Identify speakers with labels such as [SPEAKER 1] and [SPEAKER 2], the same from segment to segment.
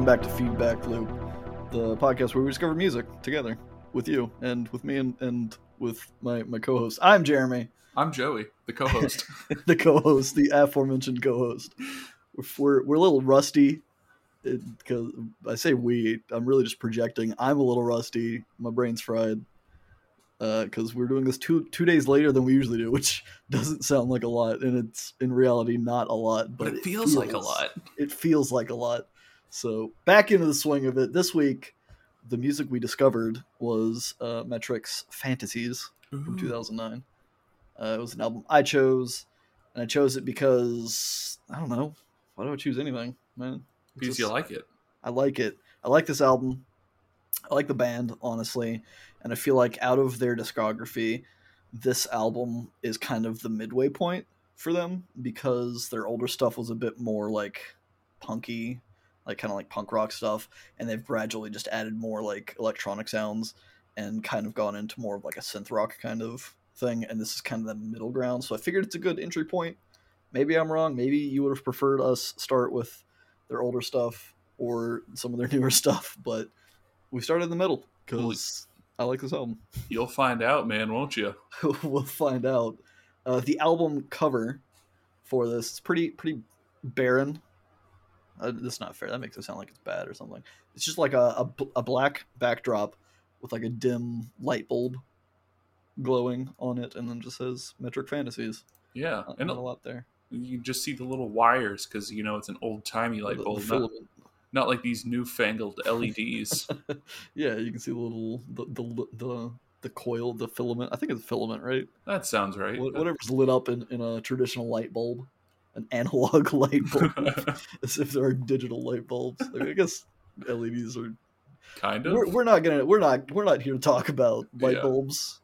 [SPEAKER 1] Welcome back to Feedback Loop, the podcast where we discover music together with you and with me and, and with my, my co host. I'm Jeremy,
[SPEAKER 2] I'm Joey, the co-host.
[SPEAKER 1] the co host, the aforementioned co host. We're, we're a little rusty because I say we, I'm really just projecting. I'm a little rusty. My brain's fried uh, because we're doing this two two days later than we usually do, which doesn't sound like a lot, and it's in reality not a lot, but,
[SPEAKER 2] but it, feels, like a lot.
[SPEAKER 1] It feels like a lot. So back into the swing of it. This week, the music we discovered was uh, Metric's Fantasies from 2009. Uh, it was an album I chose, and I chose it because I don't know why do I choose anything, man? It's
[SPEAKER 2] Because you like it.
[SPEAKER 1] I like it. I like this album. I like the band, honestly, and I feel like out of their discography, this album is kind of the midway point for them because their older stuff was a bit more like punky, like kind of like punk rock stuff, and they've gradually just added more like electronic sounds and kind of gone into more of like a synth rock kind of thing, and this is kind of the middle ground. So I figured it's a good entry point. Maybe I'm wrong. Maybe you would have preferred us start with their older stuff or some of their newer stuff, but we started in the middle because I like this album.
[SPEAKER 2] You'll find out, man, won't you?
[SPEAKER 1] we'll find out. Uh, the album cover for this is pretty pretty barren. Uh, that's not fair. That makes it sound like it's bad or something. It's just like a, a, a black backdrop with like a dim light bulb glowing on it, and then just says "Metric Fantasies."
[SPEAKER 2] Yeah,
[SPEAKER 1] Not,
[SPEAKER 2] and
[SPEAKER 1] not a lot there.
[SPEAKER 2] you just see the little wires because you know it's an old timey light bulb, not, not like these newfangled LEDs.
[SPEAKER 1] yeah, you can see the little the the the, the coil, the filament. I think it's filament, right?
[SPEAKER 2] that sounds right.
[SPEAKER 1] Wh- Whatever's lit up in, in a traditional light bulb, an analog light bulb, as if there are digital light bulbs. I, mean, I guess LEDs are.
[SPEAKER 2] kind of.
[SPEAKER 1] We're, we're not gonna. We're not. We're not here to talk about light
[SPEAKER 2] Yeah.
[SPEAKER 1] bulbs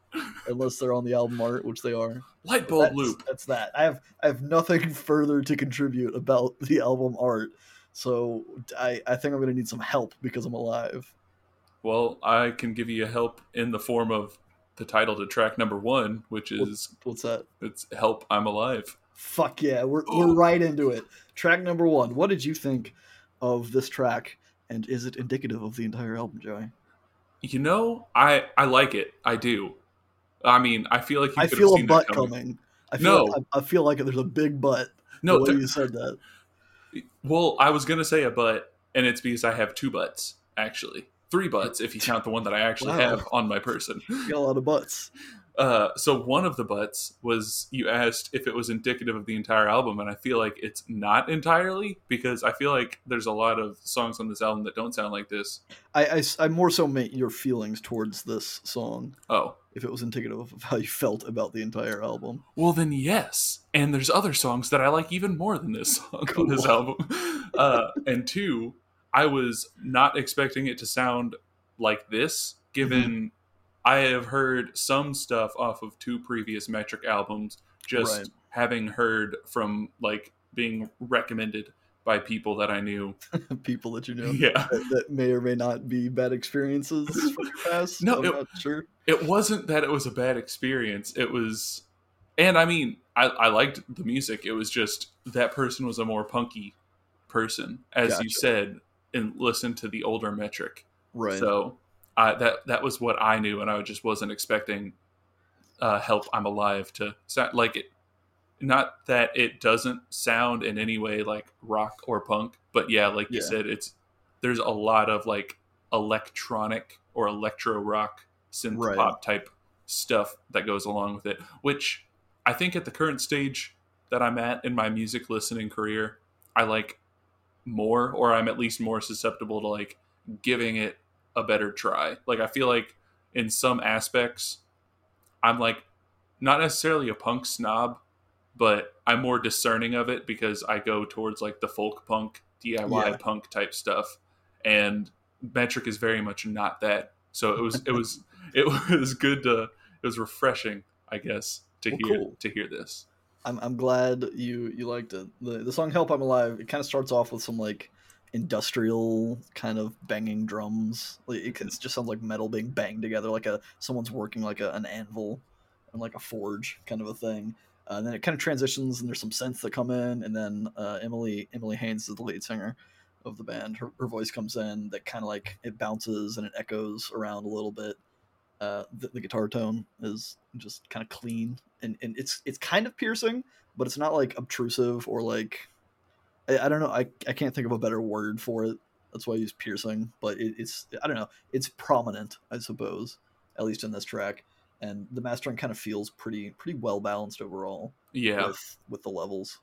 [SPEAKER 1] unless they're on the album art, which they are.
[SPEAKER 2] light bulb
[SPEAKER 1] that's,
[SPEAKER 2] loop.
[SPEAKER 1] That's that. I have. I have nothing further to contribute about the album art. So I, I think I'm gonna need some help because I'm alive.
[SPEAKER 2] Well, I can give you help in the form of the title to track number one, which is
[SPEAKER 1] What's that?
[SPEAKER 2] it's "Help, I'm Alive."
[SPEAKER 1] Fuck yeah, we're we're right into it. Track number one. What did you think of this track, and is it indicative of the entire album, Joey?
[SPEAKER 2] You know, I I like it. I do. I mean, I feel like you
[SPEAKER 1] I feel
[SPEAKER 2] have
[SPEAKER 1] a butt
[SPEAKER 2] coming.
[SPEAKER 1] coming. I feel
[SPEAKER 2] No.
[SPEAKER 1] like, I, I feel like there's a big butt.
[SPEAKER 2] No,
[SPEAKER 1] the
[SPEAKER 2] there-
[SPEAKER 1] you said that.
[SPEAKER 2] Well, I was gonna say a butt, and it's because I have two butts actually, three butts if you count the one that I actually
[SPEAKER 1] Wow.
[SPEAKER 2] have on my person.
[SPEAKER 1] You got a lot of butts.
[SPEAKER 2] Uh, so one of the butts was you asked if it was indicative of the entire album, and I feel like it's not entirely because I feel like there's a lot of songs on this album that don't sound like this.
[SPEAKER 1] I, I, I more so meant your feelings towards this song.
[SPEAKER 2] Oh,
[SPEAKER 1] If it was indicative of how you felt about the entire album.
[SPEAKER 2] well then yes. And there's other songs that I like even more than this song on this album. Uh, and two, I was not expecting it to sound like this, given
[SPEAKER 1] Mm-hmm.
[SPEAKER 2] I have heard some stuff off of two previous Metric albums, just
[SPEAKER 1] Right.
[SPEAKER 2] having heard from like being recommended by people that I knew.
[SPEAKER 1] People that you know
[SPEAKER 2] Yeah.
[SPEAKER 1] that, that may or may not be bad experiences from your past.
[SPEAKER 2] No,
[SPEAKER 1] I'm
[SPEAKER 2] it-
[SPEAKER 1] not sure.
[SPEAKER 2] It wasn't that it was a bad experience. It was, and I mean, I, I liked the music. It was just that person was a more punky person, as you said, and listened to the older metric.
[SPEAKER 1] Right.
[SPEAKER 2] So I, that that was what I knew, and I just wasn't expecting uh, "Help, I'm Alive" to sound like it. Not that it doesn't sound in any way like rock or punk, but yeah, like you
[SPEAKER 1] Yeah.
[SPEAKER 2] said, it's there's a lot of like electronic or electro rock synth
[SPEAKER 1] Right.
[SPEAKER 2] pop type stuff that goes along with it. Which I think at the current stage that I'm at in my music listening career, I like more, or I'm at least more susceptible to like giving it a better try. Like I feel like in some aspects, I'm like not necessarily a punk snob, but I'm more discerning of it because I go towards like the folk punk, DIY
[SPEAKER 1] Yeah.
[SPEAKER 2] punk type stuff, and Metric is very much not that. So it was it was it was good to it was refreshing, I guess, to
[SPEAKER 1] Well,
[SPEAKER 2] hear
[SPEAKER 1] cool.
[SPEAKER 2] to hear this.
[SPEAKER 1] I'm I'm glad you you liked it. The the song "Help I'm Alive" it kind of starts off with some like industrial kind of banging drums. Like it, just sounds like metal being banged together, like a someone's working like a, an anvil and like a forge kind of a thing. Uh, and then it kind of transitions, and there's some synths that come in, and then uh, Emily Emily Haines is the lead singer of the band. Her, her voice comes in that kind of like it bounces and it echoes around a little bit. Uh, the, the guitar tone is just kind of clean and, and it's it's kind of piercing, but it's not like obtrusive or like I, I don't know. I, I can't think of a better word for it. That's why I use piercing, but it, it's I don't know. It's prominent, I suppose, at least in this track. And the mastering kind of feels pretty pretty well balanced overall.
[SPEAKER 2] Yeah,
[SPEAKER 1] with, with the levels.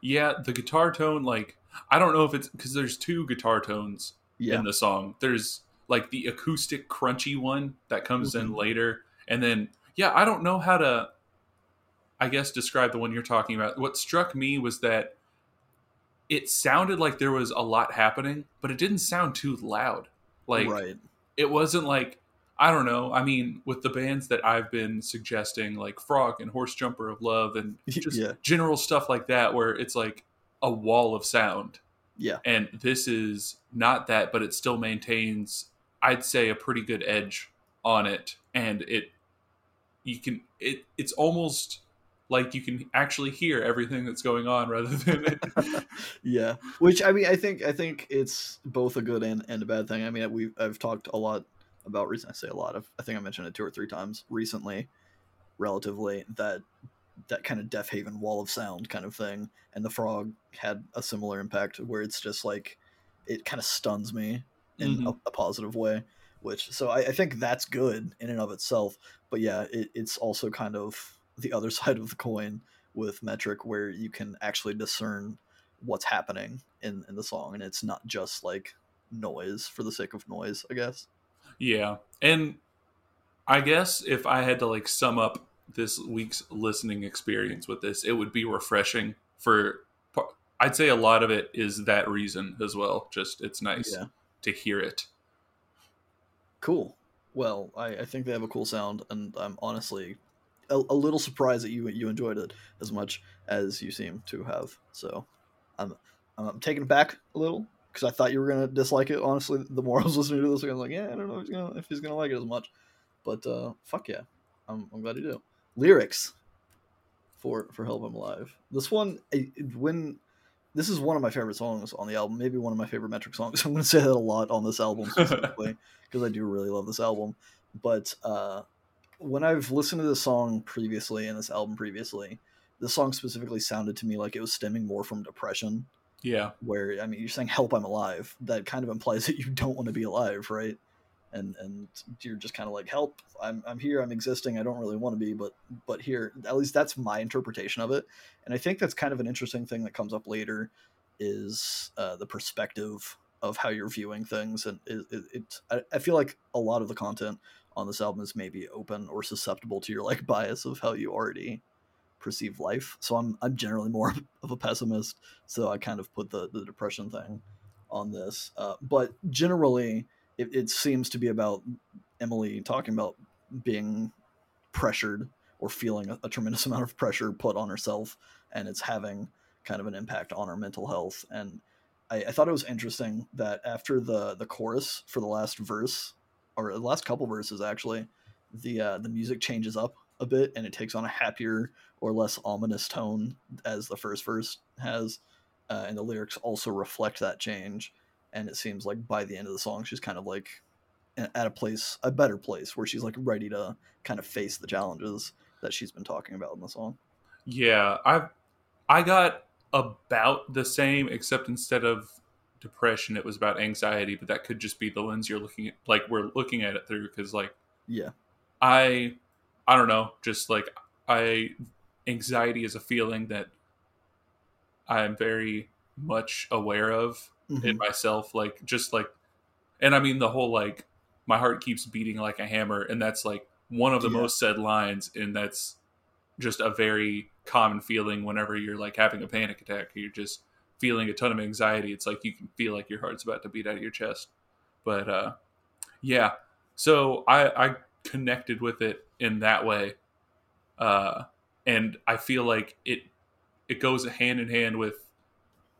[SPEAKER 2] Yeah, the guitar tone, like I don't know if it's because there's two guitar tones
[SPEAKER 1] Yeah,
[SPEAKER 2] in the song. There's like the acoustic crunchy one that comes in
[SPEAKER 1] Mhm.
[SPEAKER 2] later, and then yeah, I don't know how to, I guess, describe the one you're talking about. What struck me was that it sounded like there was a lot happening, but it didn't sound too loud. Like
[SPEAKER 1] right.
[SPEAKER 2] it wasn't like I don't know. I mean, with the bands that I've been suggesting, like Frog and Horse Jumper of Love, and just
[SPEAKER 1] Yeah.
[SPEAKER 2] general stuff like that, where it's like a wall of sound.
[SPEAKER 1] Yeah.
[SPEAKER 2] And this is not that, but it still maintains, I'd say, a pretty good edge on it. And it, you can, it, it's almost like you can actually hear everything that's going on rather than it.
[SPEAKER 1] yeah which i mean i think i think it's both a good and, and a bad thing i mean we i've talked a lot about recent i say a lot of i think i mentioned it two or three times recently relatively that that kind of Deafheaven wall of sound kind of thing and the frog had a similar impact where it's just like it kind of stuns me in a, mm-hmm. a positive way which so I, I think that's good in and of itself but yeah it, it's also kind of the other side of the coin with metric where you can actually discern what's happening in, in the song and it's not just like noise for the sake of noise i guess
[SPEAKER 2] Yeah. And I guess if I had to like sum up this week's listening experience with this, it would be refreshing for I'd say a lot of it is that reason as well. Just it's nice
[SPEAKER 1] yeah
[SPEAKER 2] to hear it.
[SPEAKER 1] cool well I, I think they have a cool sound and i'm honestly a, a little surprised that you you enjoyed it as much as you seem to have. So i'm i'm taken aback a little because i thought you were gonna dislike it honestly. The more i was listening to this i was like yeah i don't know if he's gonna if he's gonna like it as much. But uh fuck yeah. I'm, I'm glad you do. Lyrics for for help i'm alive. This one when this is one of my favorite songs on the album maybe one of my favorite metric songs. I'm going to say that a lot on this album specifically because i do really love this album. But uh when i've listened to this song previously and this album previously this song specifically sounded to me like it was stemming more from depression.
[SPEAKER 2] Yeah.
[SPEAKER 1] where I mean you're saying help I'm alive. That kind of implies that you don't want to be alive right? And and you're just kind of like help I'm I'm here I'm existing I don't really want to be but but here. At least that's my interpretation of it. And I think that's kind of an interesting thing that comes up later is uh, the perspective of how you're viewing things and it, it, it I, I feel like a lot of the content on this album is maybe open or susceptible to your like bias of how you already perceive life. So i'm i'm generally more of a pessimist so i kind of put the the depression thing on this. Uh, but generally it, it seems to be about emily talking about being pressured or feeling a, a tremendous amount of pressure put on herself and it's having kind of an impact on her mental health. And I, I thought it was interesting that after the the chorus for the last verse or the last couple verses actually the uh, the music changes up a bit and it takes on a happier or less ominous tone as the first verse has uh, and the lyrics also reflect that change and it seems like by the end of the song she's kind of like at a place a better place where she's like ready to kind of face the challenges that she's been talking about in the song
[SPEAKER 2] Yeah. I I got about the same except instead of depression it was about anxiety, but that could just be the lens you're looking at like we're looking at it through cuz like
[SPEAKER 1] yeah
[SPEAKER 2] I I don't know, just like I anxiety is a feeling that I'm very much aware of in
[SPEAKER 1] Mhm.
[SPEAKER 2] myself like just like and I mean the whole like my heart keeps beating like a hammer and that's like one of the
[SPEAKER 1] Yeah.
[SPEAKER 2] most said lines and that's just a very common feeling whenever you're like having a panic attack you're just feeling a ton of anxiety. It's like you can feel like your heart's about to beat out of your chest. But uh yeah. So I I connected with it in that way. Uh and I feel like it it goes hand in hand with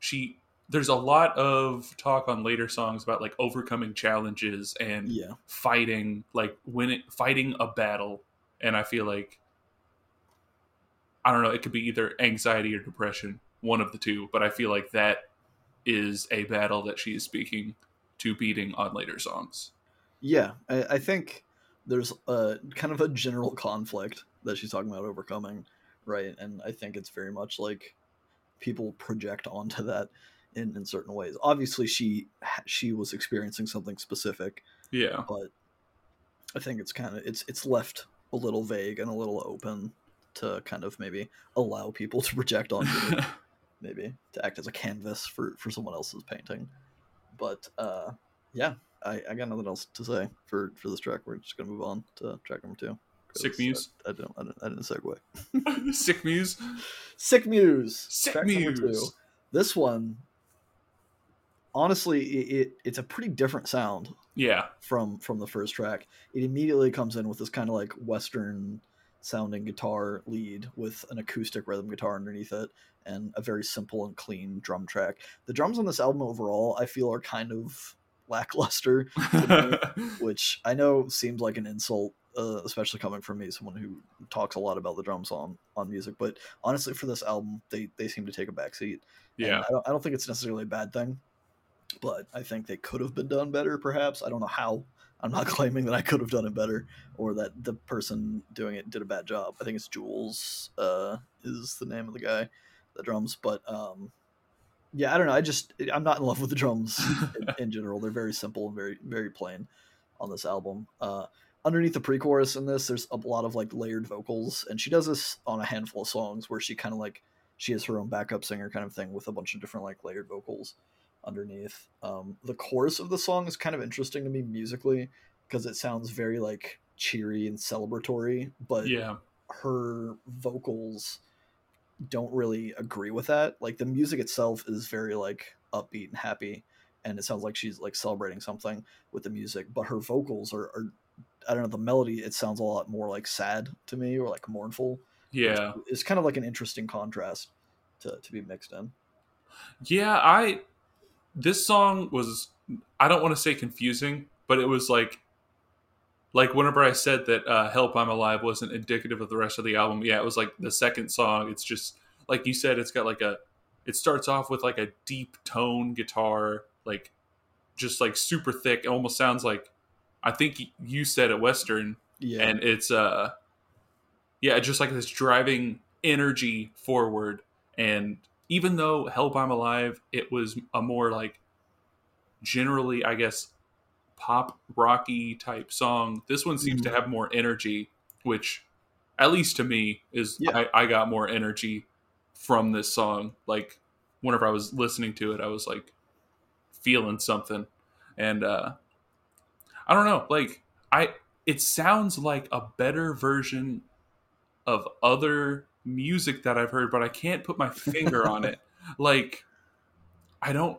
[SPEAKER 2] she there's a lot of talk on later songs about like overcoming challenges and
[SPEAKER 1] yeah.
[SPEAKER 2] fighting like winning fighting a battle. And i feel like i don't know it could be either anxiety or depression one of the two but i feel like that is a battle that she is speaking to beating on later songs.
[SPEAKER 1] Yeah, I, I think there's a kind of a general conflict that she's talking about overcoming, right? And I think it's very much like people project onto that in, in certain ways. Obviously, she she was experiencing something specific,
[SPEAKER 2] Yeah.
[SPEAKER 1] but I think it's kind of it's it's left a little vague and a little open to kind of maybe allow people to project onto it, maybe to act as a canvas for for someone else's painting. But uh, yeah, I, I got nothing else to say for for this track. We're just gonna move on to track number two.
[SPEAKER 2] Sick Muse.
[SPEAKER 1] I, I don't I didn't, I didn't segue.
[SPEAKER 2] Sick Muse.
[SPEAKER 1] Sick Muse.
[SPEAKER 2] Sick
[SPEAKER 1] track
[SPEAKER 2] Muse.
[SPEAKER 1] This one, honestly, it, it it's a pretty different sound
[SPEAKER 2] Yeah.
[SPEAKER 1] from from the first track. It immediately comes in with this kind of like western sounding guitar lead with an acoustic rhythm guitar underneath it and a very simple and clean drum track. The drums on this album overall, I feel, are kind of lackluster, which I know seems like an insult, uh, especially coming from me, someone who talks a lot about the drums on on music. But honestly, for this album, they they seem to take a backseat.
[SPEAKER 2] Yeah.
[SPEAKER 1] I don't, I don't think it's necessarily a bad thing, but I think they could have been done better, perhaps. I don't know how. I'm not claiming that I could have done it better or that the person doing it did a bad job. I think it's Joules uh, is the name of the guy that drums, but um, yeah, I don't know. I just I'm not in love with the drums in, in general. They're very simple and very very plain on this album. Uh, underneath the pre-chorus in this, there's a lot of like layered vocals, and she does this on a handful of songs where she kind of like she has her own backup singer kind of thing with a bunch of different like layered vocals underneath. Um, the chorus of the song is kind of interesting to me musically because it sounds very like cheery and celebratory, but
[SPEAKER 2] Yeah.
[SPEAKER 1] her vocals don't really agree with that. Like the music itself is very like upbeat and happy, and it sounds like she's like celebrating something with the music, but her vocals are, are I don't know the melody. It sounds a lot more like sad to me or like mournful.
[SPEAKER 2] Yeah.
[SPEAKER 1] It's kind of like an interesting contrast to to be mixed in.
[SPEAKER 2] Yeah, I this song was I don't want to say confusing, but it was like like whenever I said that uh, "Help I'm Alive" wasn't indicative of the rest of the album. Yeah, it was like the second song. It's just like you said. It's got like a. It starts off with like a deep tone guitar, like just like super thick. It almost sounds like I think you said a western,
[SPEAKER 1] Yeah,
[SPEAKER 2] and it's uh yeah just like this driving energy forward and even though help i'm alive it was a more like generally i guess pop rocky type song this one seems to have more energy which at least to me is
[SPEAKER 1] Yeah.
[SPEAKER 2] I, I got more energy from this song. Like whenever i was listening to it i was like feeling something. And uh i don't know like i it sounds like a better version of other music that I've heard, but I can't put my finger on it. Like, I don't,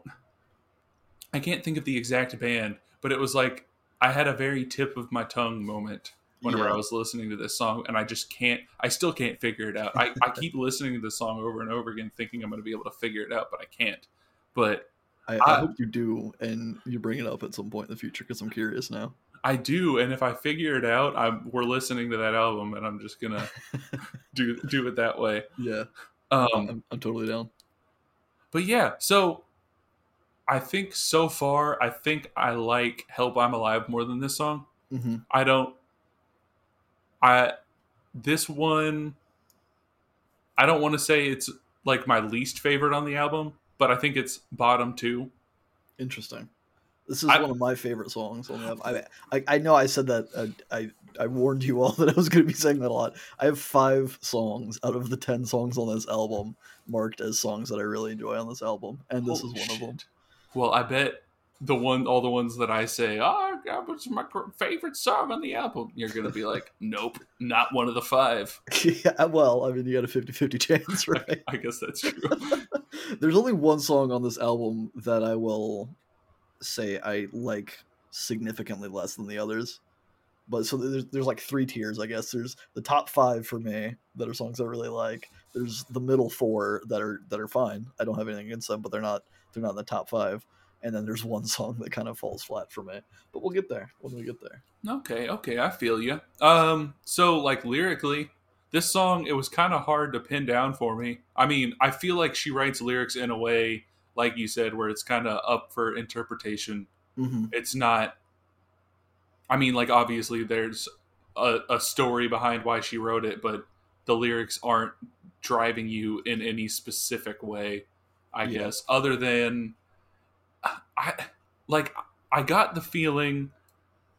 [SPEAKER 2] I can't think of the exact band, but it was like I had a very tip of my tongue moment whenever
[SPEAKER 1] Yeah.
[SPEAKER 2] I was listening to this song, and I just can't, I still can't figure it out. I, I keep listening to this song over and over again, thinking I'm going to be able to figure it out, but I can't. But
[SPEAKER 1] I, I
[SPEAKER 2] I-
[SPEAKER 1] hope you do, and you bring it up at some point in the future because I'm curious now.
[SPEAKER 2] I do, and if I figure it out, I'm we're listening to that album, and I'm just gonna do do it that way.
[SPEAKER 1] Yeah,
[SPEAKER 2] Um,
[SPEAKER 1] I'm, I'm totally down.
[SPEAKER 2] but yeah, so I think so far, I think I like "Help I'm Alive" more than this song.
[SPEAKER 1] hmm
[SPEAKER 2] I don't. I this one. I don't want to say it's like my least favorite on the album, but I think it's bottom two.
[SPEAKER 1] Interesting. This is
[SPEAKER 2] I-
[SPEAKER 1] one of my favorite songs on the album. I, I, I know I said that. Uh, I I warned you all that I was going to be saying that a lot. I have five songs out of the ten songs on this album marked as songs that I really enjoy on this album, and this is one of them.
[SPEAKER 2] Well, I bet the one, all the ones that I say, oh, that was my favorite song on the album. You're gonna be like, nope, not one of the five.
[SPEAKER 1] yeah, well, I mean, you got a 50-50 chance, right?
[SPEAKER 2] I guess that's true.
[SPEAKER 1] There's only one song on this album that I will say I like significantly less than the others. But so there's, there's like three tiers, I guess. There's the top five for me that are songs I really like. There's the middle four that are that are fine. I don't have anything against them, but they're not they're not in the top five. And then there's one song that kind of falls flat for me. But we'll get there when we get there.
[SPEAKER 2] Okay, okay, I feel you. Um, so like lyrically, this song it was kind of hard to pin down for me. I mean, I feel like she writes lyrics in a way like you said, where it's kind of up for interpretation.
[SPEAKER 1] hmm
[SPEAKER 2] It's not. I mean, like obviously there's a, a story behind why she wrote it, but the lyrics aren't driving you in any specific way. I
[SPEAKER 1] Yeah.
[SPEAKER 2] guess other than I like I got the feeling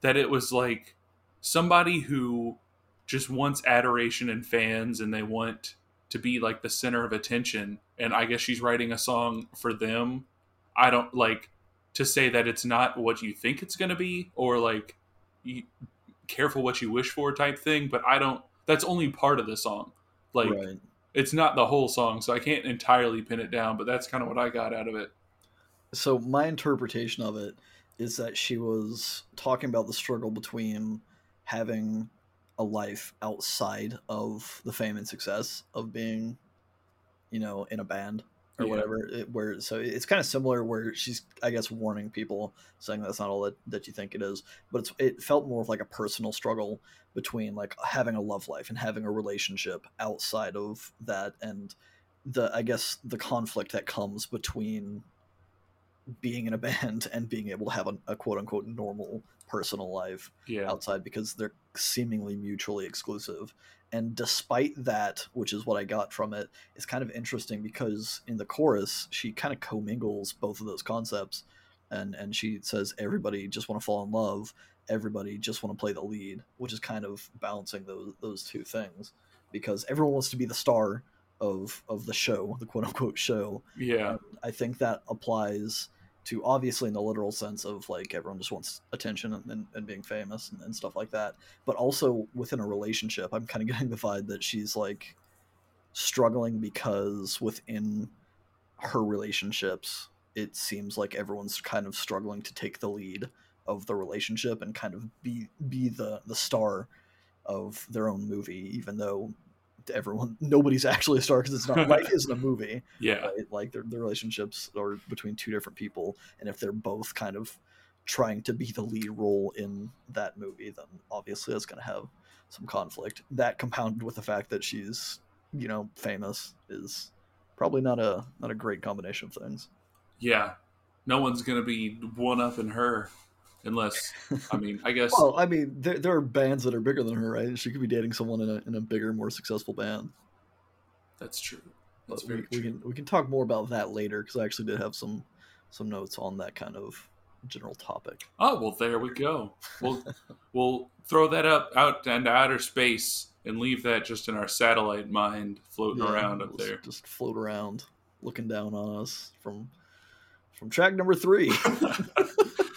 [SPEAKER 2] that it was like somebody who just wants adoration and fans and they want to be like the center of attention and I guess she's writing a song for them. I don't like to say that it's not what you think it's going to be or like you, careful what you wish for type thing, but I don't that's only part of the song. Like
[SPEAKER 1] right.
[SPEAKER 2] it's not the whole song, so I can't entirely pin it down, but that's kind of what I got out of it.
[SPEAKER 1] So my interpretation of it is that she was talking about the struggle between having a life outside of the fame and success of being, you know, in a band or
[SPEAKER 2] Yeah.
[SPEAKER 1] whatever. It, where so it's kind of similar where she's I guess warning people, saying that's not all that, that you think it is, but it's it felt more of like a personal struggle between like having a love life and having a relationship outside of that and the I guess the conflict that comes between being in a band and being able to have a, a quote unquote normal personal life
[SPEAKER 2] Yeah.
[SPEAKER 1] outside because they're seemingly mutually exclusive. And despite that, which is what I got from it, it's kind of interesting because in the chorus she kind of commingles both of those concepts, and and she says everybody just want to fall in love, everybody just want to play the lead, which is kind of balancing those those two things because everyone wants to be the star of of the show, the quote unquote show,
[SPEAKER 2] Yeah.
[SPEAKER 1] I think that applies to obviously in the literal sense of like everyone just wants attention and, and, being famous and, and stuff like that. But also within a relationship, I'm kind of getting the vibe that she's like struggling because within her relationships, it seems like everyone's kind of struggling to take the lead of the relationship and kind of be be the the star of their own movie, even though everyone nobody's actually a star because it's not life isn't a movie
[SPEAKER 2] Yeah.
[SPEAKER 1] right? Like their, their relationships are between two different people, and if they're both kind of trying to be the lead role in that movie, then obviously that's going to have some conflict. That compounded with the fact that she's, you know, famous is probably not a not a great combination of things.
[SPEAKER 2] Yeah. No one's going to be one up in her unless, I mean, I guess.
[SPEAKER 1] Well, I mean, there, there are bands that are bigger than her, right? She could be dating someone in a in a bigger, more successful band.
[SPEAKER 2] that's true.
[SPEAKER 1] But
[SPEAKER 2] That's
[SPEAKER 1] we,
[SPEAKER 2] very
[SPEAKER 1] we
[SPEAKER 2] true.
[SPEAKER 1] can we can talk more about that later because I actually did have some some notes on that kind of general topic.
[SPEAKER 2] Oh, well, there we go. We'll, we'll throw that up out into outer space and leave that just in our satellite mind floating
[SPEAKER 1] Yeah,
[SPEAKER 2] around up there.
[SPEAKER 1] Just float around, looking down on us from from track number three.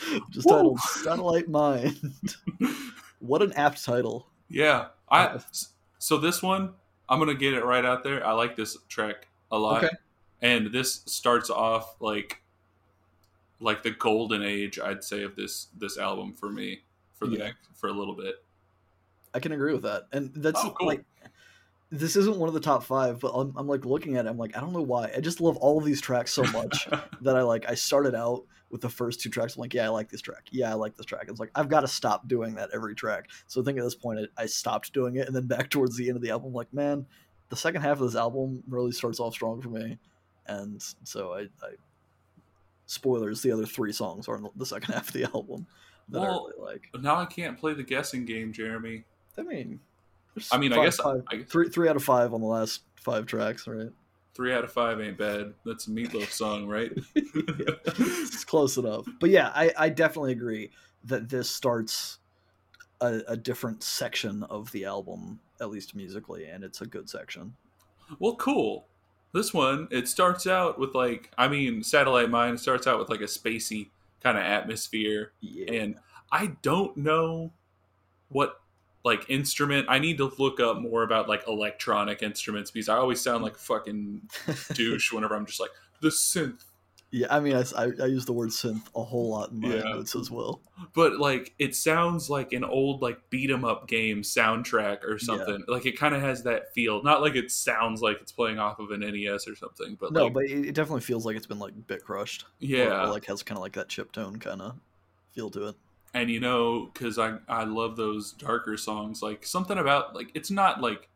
[SPEAKER 1] just
[SPEAKER 2] Woo!
[SPEAKER 1] titled "Satellite Mind." what an apt title.
[SPEAKER 2] Yeah. I
[SPEAKER 1] Uh,
[SPEAKER 2] so this one, I'm gonna get it right out there. I like this track a lot,
[SPEAKER 1] Okay.
[SPEAKER 2] and this starts off like like the golden age, I'd say, of this this album for me for the
[SPEAKER 1] Yeah.
[SPEAKER 2] next for a little bit.
[SPEAKER 1] I can agree with that, and that's
[SPEAKER 2] Oh, cool.
[SPEAKER 1] like. This isn't one of the top five, but I'm, I'm like looking at it. I'm like, I don't know why. I just love all of these tracks so much that I like. I started out with the first two tracks. I'm like, yeah, I like this track. Yeah, I like this track. It's like I've got to stop doing that every track. So I think at this point, I, I stopped doing it, and then back towards the end of the album, I'm like, man, the second half of this album really starts off strong for me, and so I, I spoilers. The other three songs are in the second half of the album that
[SPEAKER 2] Well,
[SPEAKER 1] I really like.
[SPEAKER 2] now I can't play the guessing game, Jeremy.
[SPEAKER 1] I mean,
[SPEAKER 2] I mean, I guess
[SPEAKER 1] five-
[SPEAKER 2] I,
[SPEAKER 1] three three out of five on the last five tracks, right?
[SPEAKER 2] Three out of five ain't bad. That's a Meatloaf song, right?
[SPEAKER 1] it's close enough. But yeah, I, I definitely agree that this starts a, a different section of the album, at least musically, and it's a good section.
[SPEAKER 2] Well, cool. This one, it starts out with like, I mean, Satellite Mind starts out with like a spacey kind of atmosphere,
[SPEAKER 1] Yeah.
[SPEAKER 2] and I don't know what like instrument. I need to look up more about like electronic instruments because I always sound like a fucking douche whenever I'm just like the synth.
[SPEAKER 1] yeah, I mean, I, I, use the word synth a whole lot in my
[SPEAKER 2] Yeah.
[SPEAKER 1] notes as well.
[SPEAKER 2] But like, it sounds like an old like beat 'em up game soundtrack or something. Like it kind of has that feel. Not like it sounds like it's playing off of an NES or something, but
[SPEAKER 1] No,
[SPEAKER 2] like,
[SPEAKER 1] but it, it definitely feels like it's been like bit crushed. Or-
[SPEAKER 2] yeah.
[SPEAKER 1] or, like has kind of like that chip tone kind of feel to it.
[SPEAKER 2] And you know because i i love those darker songs like something about like it's not like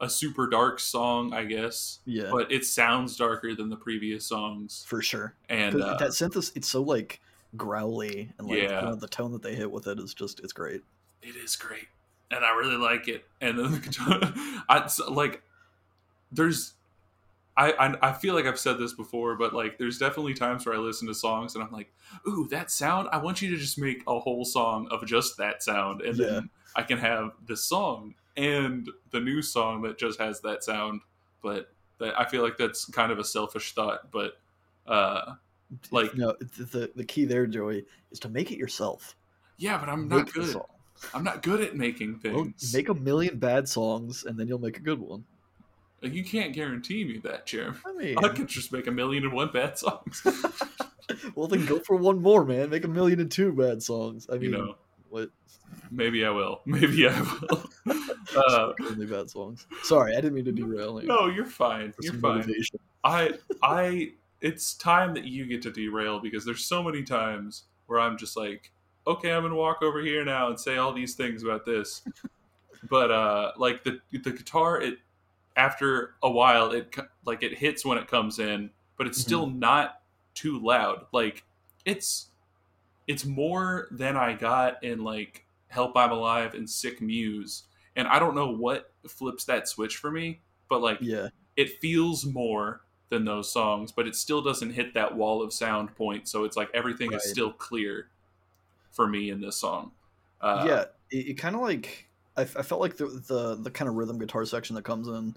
[SPEAKER 2] a super dark song, I guess.
[SPEAKER 1] Yeah,
[SPEAKER 2] But it sounds darker than the previous songs,
[SPEAKER 1] for sure.
[SPEAKER 2] and uh,
[SPEAKER 1] that synth is it's so like growly and like
[SPEAKER 2] Yeah.
[SPEAKER 1] you know, the tone that they hit with it is just it's great.
[SPEAKER 2] it is great, and I really like it. And then the guitar, I like. There's, I, I I feel like I've said this before, but like there's definitely times where I listen to songs and I'm like, ooh, that sound. I want you to just make a whole song of just that sound, and
[SPEAKER 1] Yeah.
[SPEAKER 2] then I can have this song and the new song that just has that sound. But that I feel like that's kind of a selfish thought, but uh, like
[SPEAKER 1] no, the, the key there, Joey, is to make it yourself.
[SPEAKER 2] yeah, but I'm
[SPEAKER 1] Make
[SPEAKER 2] not good. I'm not good at making
[SPEAKER 1] Well,
[SPEAKER 2] things.
[SPEAKER 1] make a million bad songs and then you'll make a good one.
[SPEAKER 2] You can't guarantee me that, Jeremy.
[SPEAKER 1] I mean,
[SPEAKER 2] I could just make a million and one bad songs.
[SPEAKER 1] well then go for one more, man. Make a million and two bad songs. I mean,
[SPEAKER 2] you know,
[SPEAKER 1] what?
[SPEAKER 2] maybe I will. Maybe I will. uh,
[SPEAKER 1] Only bad songs. Sorry, I didn't mean to derail you.
[SPEAKER 2] no, you're fine. You're fine.
[SPEAKER 1] motivation.
[SPEAKER 2] I I it's time that you get to derail because there's so many times where I'm just like, okay, I'm gonna walk over here now and say all these things about this. but uh like the the guitar it after a while it like it hits when it comes in, but it's still not too loud. Like it's it's more than I got in like Help I'm Alive and Sick Muse. And I don't know what flips that switch for me, but like
[SPEAKER 1] Yeah,
[SPEAKER 2] it feels more than those songs, but it still doesn't hit that wall of sound point. So it's like everything is still clear for me in this song. Uh,
[SPEAKER 1] yeah. It, it kind of like I, I felt like the the the kind of rhythm guitar section that comes in.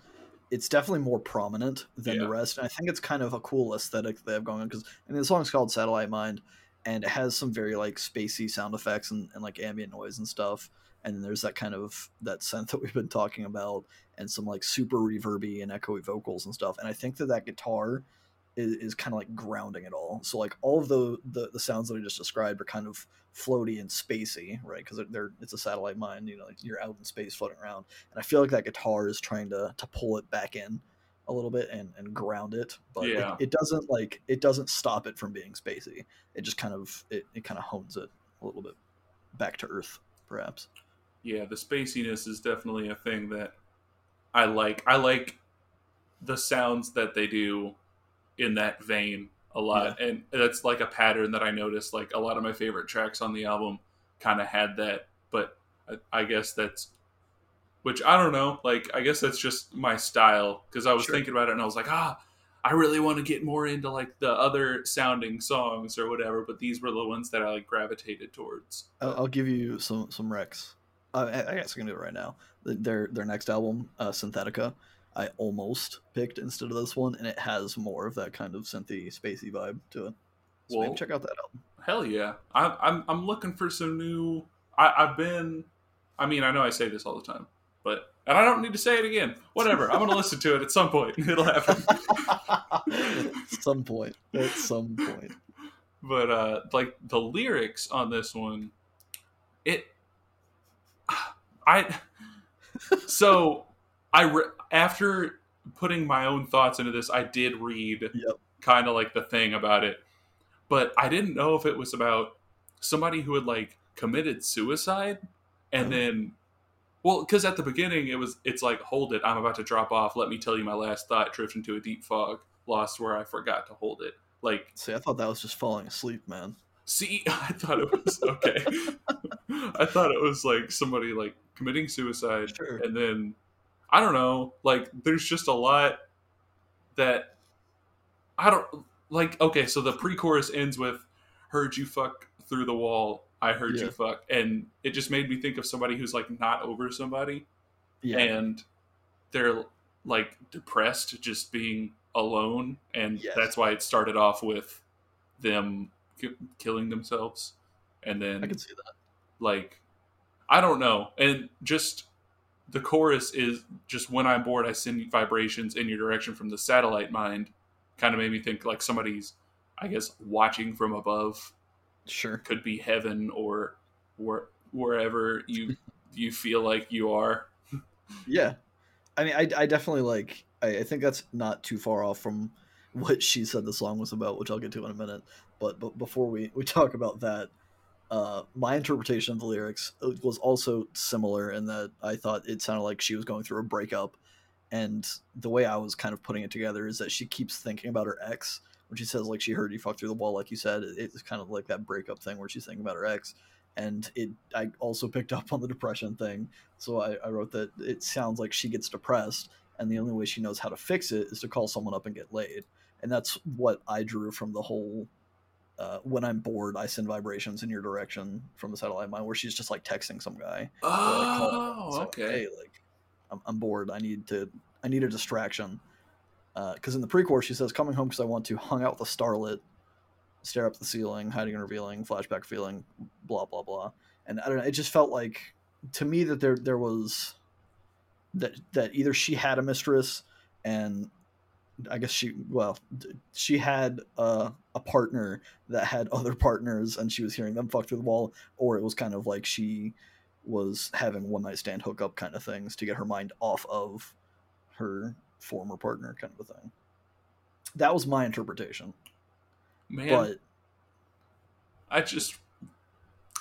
[SPEAKER 1] It's definitely more prominent than
[SPEAKER 2] Yeah.
[SPEAKER 1] the rest, and I think it's kind of a cool aesthetic they have going on. Because I mean, the song's called "Satellite Mind," and it has some very like spacey sound effects and, and like ambient noise and stuff. And then there's that kind of that synth that we've been talking about, and some like super reverby and echoey vocals and stuff. And I think that that guitar is, is kind of like grounding it all. So like all of the, the the sounds that I just described are kind of floaty and spacey, right? Because they're, they're it's a satellite mind, you know, like you're out in space floating around. And I feel like that guitar is trying to to pull it back in a little bit and, and ground it, but
[SPEAKER 2] Yeah.
[SPEAKER 1] it, it doesn't like it doesn't stop it from being spacey. It just kind of it, it kind of hones it a little bit back to earth, perhaps.
[SPEAKER 2] yeah, the spaciness is definitely a thing that I like. I like the sounds that they do in that vein a lot, and that's like a pattern that I noticed. Like a lot of my favorite tracks on the album kind of had that, but I, I guess that's which I don't know. Like I guess that's just my style because I was
[SPEAKER 1] Sure.
[SPEAKER 2] thinking about it and I was like, ah. I really want to get more into like the other sounding songs or whatever, but these were the ones that I like gravitated towards.
[SPEAKER 1] I'll, I'll give you some some recs. Uh, I, I guess I can do it right now. Their their next album, uh, Synthetica, I almost picked instead of this one, and it has more of that kind of synthy, spacey vibe to it. So
[SPEAKER 2] Well-
[SPEAKER 1] check out that album.
[SPEAKER 2] Hell yeah! I'm I'm I'm looking for some new. I, I've been. I mean, I know I say this all the time, but and I don't need to say it again. Whatever. I'm gonna listen to it at some point. It'll happen.
[SPEAKER 1] at some point. At some point.
[SPEAKER 2] but uh like the lyrics on this one, it. I. So, I re- after putting my own thoughts into this, I did read
[SPEAKER 1] Yep.
[SPEAKER 2] kind of like the thing about it, but I didn't know if it was about somebody who had like committed suicide and
[SPEAKER 1] Oh.
[SPEAKER 2] then well because at the beginning it was it's like hold it i'm about to drop off let me tell you my last thought drift into a deep fog lost where i forgot to hold it like
[SPEAKER 1] See, I thought that was just falling asleep, man.
[SPEAKER 2] see i thought it was okay i thought it was like somebody like committing suicide
[SPEAKER 1] Sure.
[SPEAKER 2] and then i don't know like there's just a lot that i don't like okay so the pre-chorus ends with heard you fuck through the wall i heard
[SPEAKER 1] Yeah.
[SPEAKER 2] you fuck and it just made me think of somebody who's like not over somebody
[SPEAKER 1] Yeah.
[SPEAKER 2] and they're like depressed just being alone and
[SPEAKER 1] Yes.
[SPEAKER 2] that's why it started off with them ki- killing themselves and then
[SPEAKER 1] I can see that.
[SPEAKER 2] like i don't know and just the chorus is just when i'm bored i send vibrations in your direction from the satellite mind kind of made me think like somebody's i guess watching from above
[SPEAKER 1] Sure.
[SPEAKER 2] could be heaven or where, wherever you you feel like you are
[SPEAKER 1] Yeah. I mean, I, I definitely like. I, I think that's not too far off from what she said the song was about, which I'll get to in a minute. But but before we we talk about that, uh, my interpretation of the lyrics was also similar in that I thought it sounded like she was going through a breakup, And the way I was kind of putting it together is that she keeps thinking about her ex when she says like she heard you fuck through the wall, like you said. It's kind of like that breakup thing where she's thinking about her ex. And it, I also picked up on the depression thing, so I, I wrote that it sounds like she gets depressed, and the only way she knows how to fix it is to call someone up and get laid. And that's what I drew from the whole uh, when I'm bored, I send vibrations in your direction from the satellite mind, where she's just like texting some guy.
[SPEAKER 2] Oh,
[SPEAKER 1] like,
[SPEAKER 2] okay.
[SPEAKER 1] Hey, like, I'm, I'm bored. I need to. I need a distraction. Because uh, in the pre-chorus, she says, "Coming home because I want to hung out with a starlet, stare up the ceiling, hiding and revealing, flashback feeling, blah blah blah." And I don't know. It just felt like to me that there there was that that either she had a mistress and I guess she well she had uh, a partner that had other partners and she was hearing them fuck through the wall or it was kind of like she was having one night stand hookup kind of things to get her mind off of her former partner kind of a thing. That was my interpretation.
[SPEAKER 2] Man, but I just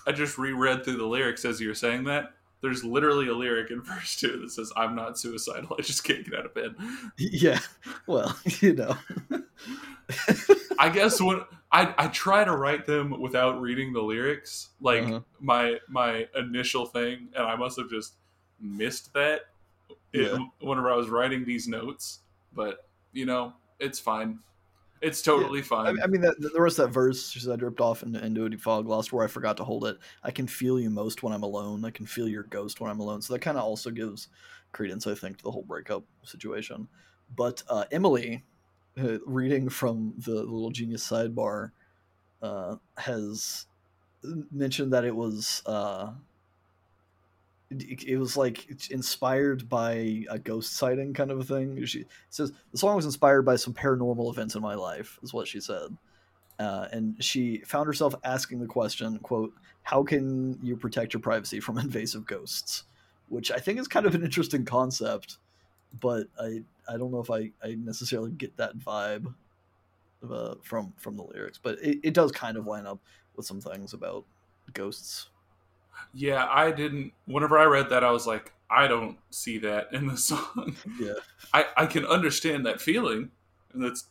[SPEAKER 2] I just reread through the lyrics as you were saying that there's literally a lyric in verse two that says, "I'm not suicidal. I just can't get out of bed."
[SPEAKER 1] Yeah, well, you know.
[SPEAKER 2] I guess when I I try to write them without reading the lyrics, like uh-huh. my my initial thing, and I must have just missed that yeah. whenever I was writing these notes. But you know, it's fine. It's totally yeah. fine.
[SPEAKER 1] I, I mean, that, the rest of that verse I dripped off into, into a fog lost where I forgot to hold it. I can feel you most when I'm alone. I can feel your ghost when I'm alone. So that kind of also gives credence, I think, to the whole breakup situation. But uh, Emily, uh, reading from the, the, little genius sidebar, uh, has mentioned that it was uh, it was like inspired by a ghost sighting kind of a thing. She says the song was inspired by some paranormal events in my life, is what she said. Uh, and she found herself asking the question, "quote How can you protect your privacy from invasive ghosts?" Which I think is kind of an interesting concept, but I I don't know if I, I necessarily get that vibe uh, from from the lyrics. But it, it does kind of line up with some things about ghosts
[SPEAKER 2] yeah, I didn't. Whenever I read that, I was like, I don't see that in the song.
[SPEAKER 1] Yeah,
[SPEAKER 2] I I can understand that feeling, and that's,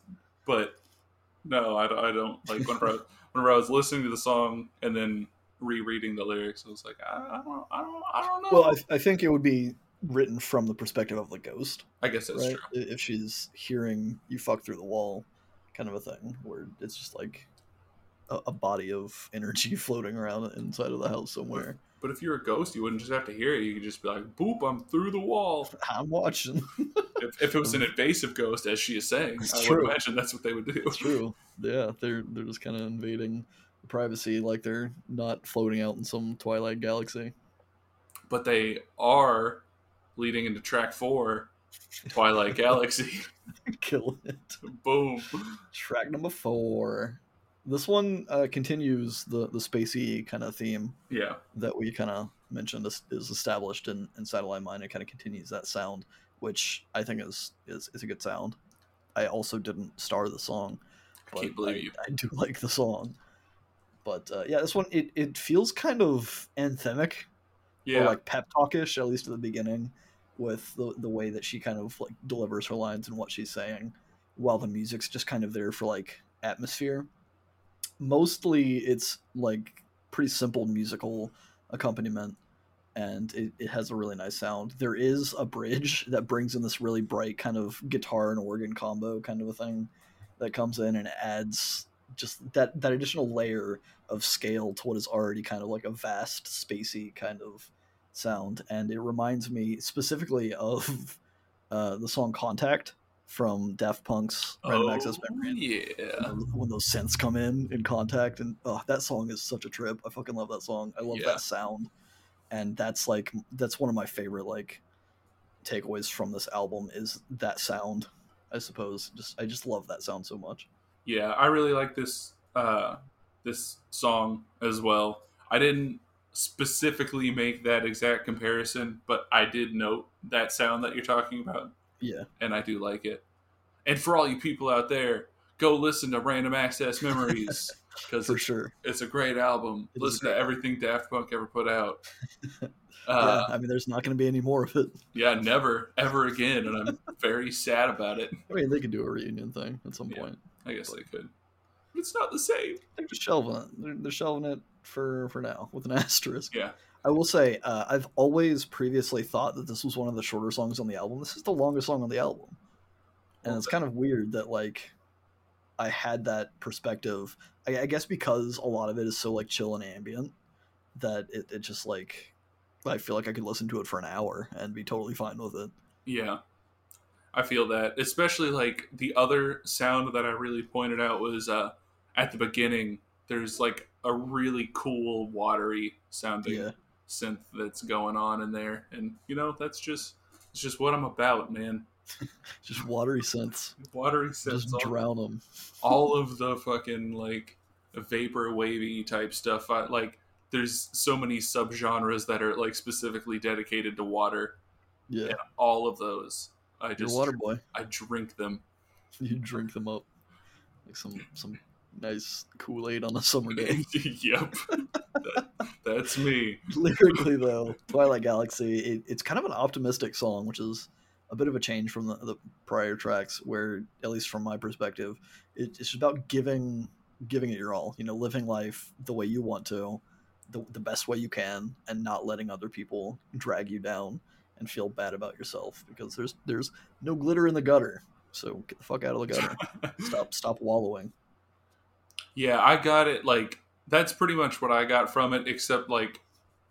[SPEAKER 2] but no, I, I don't like whenever I, whenever I was listening to the song and then rereading the lyrics, I was like, I, I don't, I don't, I don't know.
[SPEAKER 1] Well, I, I think it would be written from the perspective of the ghost.
[SPEAKER 2] I guess that's right? true.
[SPEAKER 1] If she's hearing you fuck through the wall, kind of a thing, where it's just like a, a, body of energy floating around inside of the house somewhere.
[SPEAKER 2] But if you're a ghost, you wouldn't just have to hear it. You could just be like, "Boop! I'm through the wall.
[SPEAKER 1] I'm watching."
[SPEAKER 2] if, if, it was an invasive ghost, as she is saying, it's I true. would imagine that's what they would do.
[SPEAKER 1] It's true. Yeah, they're they're just kind of invading privacy, like they're not floating out in some Twilight galaxy.
[SPEAKER 2] But they are leading into track four, Twilight Galaxy.
[SPEAKER 1] Kill it.
[SPEAKER 2] Boom.
[SPEAKER 1] Track number four. This one uh, continues the the spacey kind of theme.
[SPEAKER 2] Yeah.
[SPEAKER 1] That we kind of mentioned is, is established in, in Satellite Mind. It kind of continues that sound, which I think is, is is a good sound. I also didn't star the song.
[SPEAKER 2] I can't believe
[SPEAKER 1] I,
[SPEAKER 2] you.
[SPEAKER 1] I do like the song, but uh, yeah, this one it, it feels kind of anthemic,
[SPEAKER 2] yeah,
[SPEAKER 1] or like pep talkish at least at the beginning, with the the way that she kind of like delivers her lines and what she's saying, while the music's just kind of there for like atmosphere mostly it's like pretty simple musical accompaniment and it, it has a really nice sound. There is a bridge that brings in this really bright kind of guitar and organ combo kind of a thing that comes in and adds just that that additional layer of scale to what is already kind of like a vast spacey kind of sound. And it reminds me specifically of uh, the song contact from Daft Punk's Random
[SPEAKER 2] oh,
[SPEAKER 1] Access Memory.
[SPEAKER 2] Yeah.
[SPEAKER 1] When those synths come in in contact, and oh, that song is such a trip. I fucking love that song. I love yeah. that sound, and that's like that's one of my favorite like takeaways from this album is that sound. I suppose just I just love that sound so much.
[SPEAKER 2] Yeah, I really like this uh, this song as well. I didn't specifically make that exact comparison, but I did note that sound that you're talking about
[SPEAKER 1] yeah.
[SPEAKER 2] And I do like it. And for all you people out there, go listen to Random Access Memories because
[SPEAKER 1] for sure
[SPEAKER 2] it's a great album.
[SPEAKER 1] It
[SPEAKER 2] listen to everything Daft Punk ever put out. Uh,
[SPEAKER 1] I mean, there's not going to be any more of it.
[SPEAKER 2] yeah, never ever again, and I'm very sad about it.
[SPEAKER 1] I mean, they could do a reunion thing at some
[SPEAKER 2] Yeah.
[SPEAKER 1] point.
[SPEAKER 2] I guess they could. It's not the same.
[SPEAKER 1] They're just shelving it. They're, they're shelving it for for now with an asterisk.
[SPEAKER 2] Yeah.
[SPEAKER 1] I will say, uh, I've always previously thought that this was one of the shorter songs on the album. This is the longest song on the album, and
[SPEAKER 2] Well,
[SPEAKER 1] it's kind of weird that like I had that perspective. I, I guess because a lot of it is so like chill and ambient that it, it just like I feel like I could listen to it for an hour and be totally fine with it.
[SPEAKER 2] Yeah. I feel that. Especially like the other sound that I really pointed out was uh at the beginning there's like a really cool watery sounding
[SPEAKER 1] Yeah.
[SPEAKER 2] Synth that's going on in there. And you know, that's just it's just what I'm about, man.
[SPEAKER 1] Just watery synths.
[SPEAKER 2] Watery synths
[SPEAKER 1] Just
[SPEAKER 2] all,
[SPEAKER 1] drown them.
[SPEAKER 2] all of the fucking like vapor wavy type stuff. I like there's so many subgenres that are like specifically dedicated to water.
[SPEAKER 1] Yeah,
[SPEAKER 2] And all of those. I
[SPEAKER 1] you're
[SPEAKER 2] just
[SPEAKER 1] water boy.
[SPEAKER 2] I drink them.
[SPEAKER 1] You drink them up like some some nice Kool Aid on a summer day.
[SPEAKER 2] yep. That- that's me.
[SPEAKER 1] Lyrically, though, Twilight Galaxy, it, it's kind of an optimistic song, which is a bit of a change from the, the prior tracks, where, at least from my perspective, it, it's just about giving giving it your all. You know, living life the way you want to, the, the best way you can, and not letting other people drag you down and feel bad about yourself because there's there's no glitter in the gutter. So get the fuck out of the gutter. stop stop wallowing.
[SPEAKER 2] Yeah, I got it. Like that's pretty much what I got from it, except like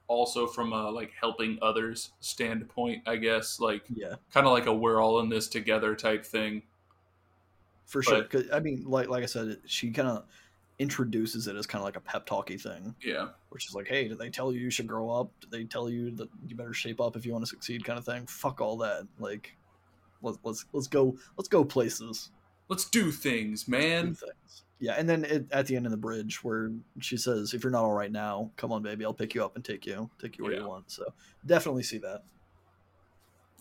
[SPEAKER 2] also from a like helping others standpoint, I guess. Like
[SPEAKER 1] Yeah.
[SPEAKER 2] kind of like a we're all in this together type thing.
[SPEAKER 1] for sure. 'Cause, I mean, like like I said, she kind of introduces it as kind of like a pep talky thing,
[SPEAKER 2] Yeah,
[SPEAKER 1] which is like, hey, did they tell you you should grow up? Did they tell you that you better shape up if you want to succeed? Kind of thing. Fuck all that. Like, let's let's let's go let's go places.
[SPEAKER 2] let's do things,
[SPEAKER 1] do
[SPEAKER 2] man.
[SPEAKER 1] things. Yeah, and then it, at the end of the bridge where she says, "If you're not all right now, come on, baby, I'll pick you up and take you take you where
[SPEAKER 2] Yeah.
[SPEAKER 1] you want." So definitely see that.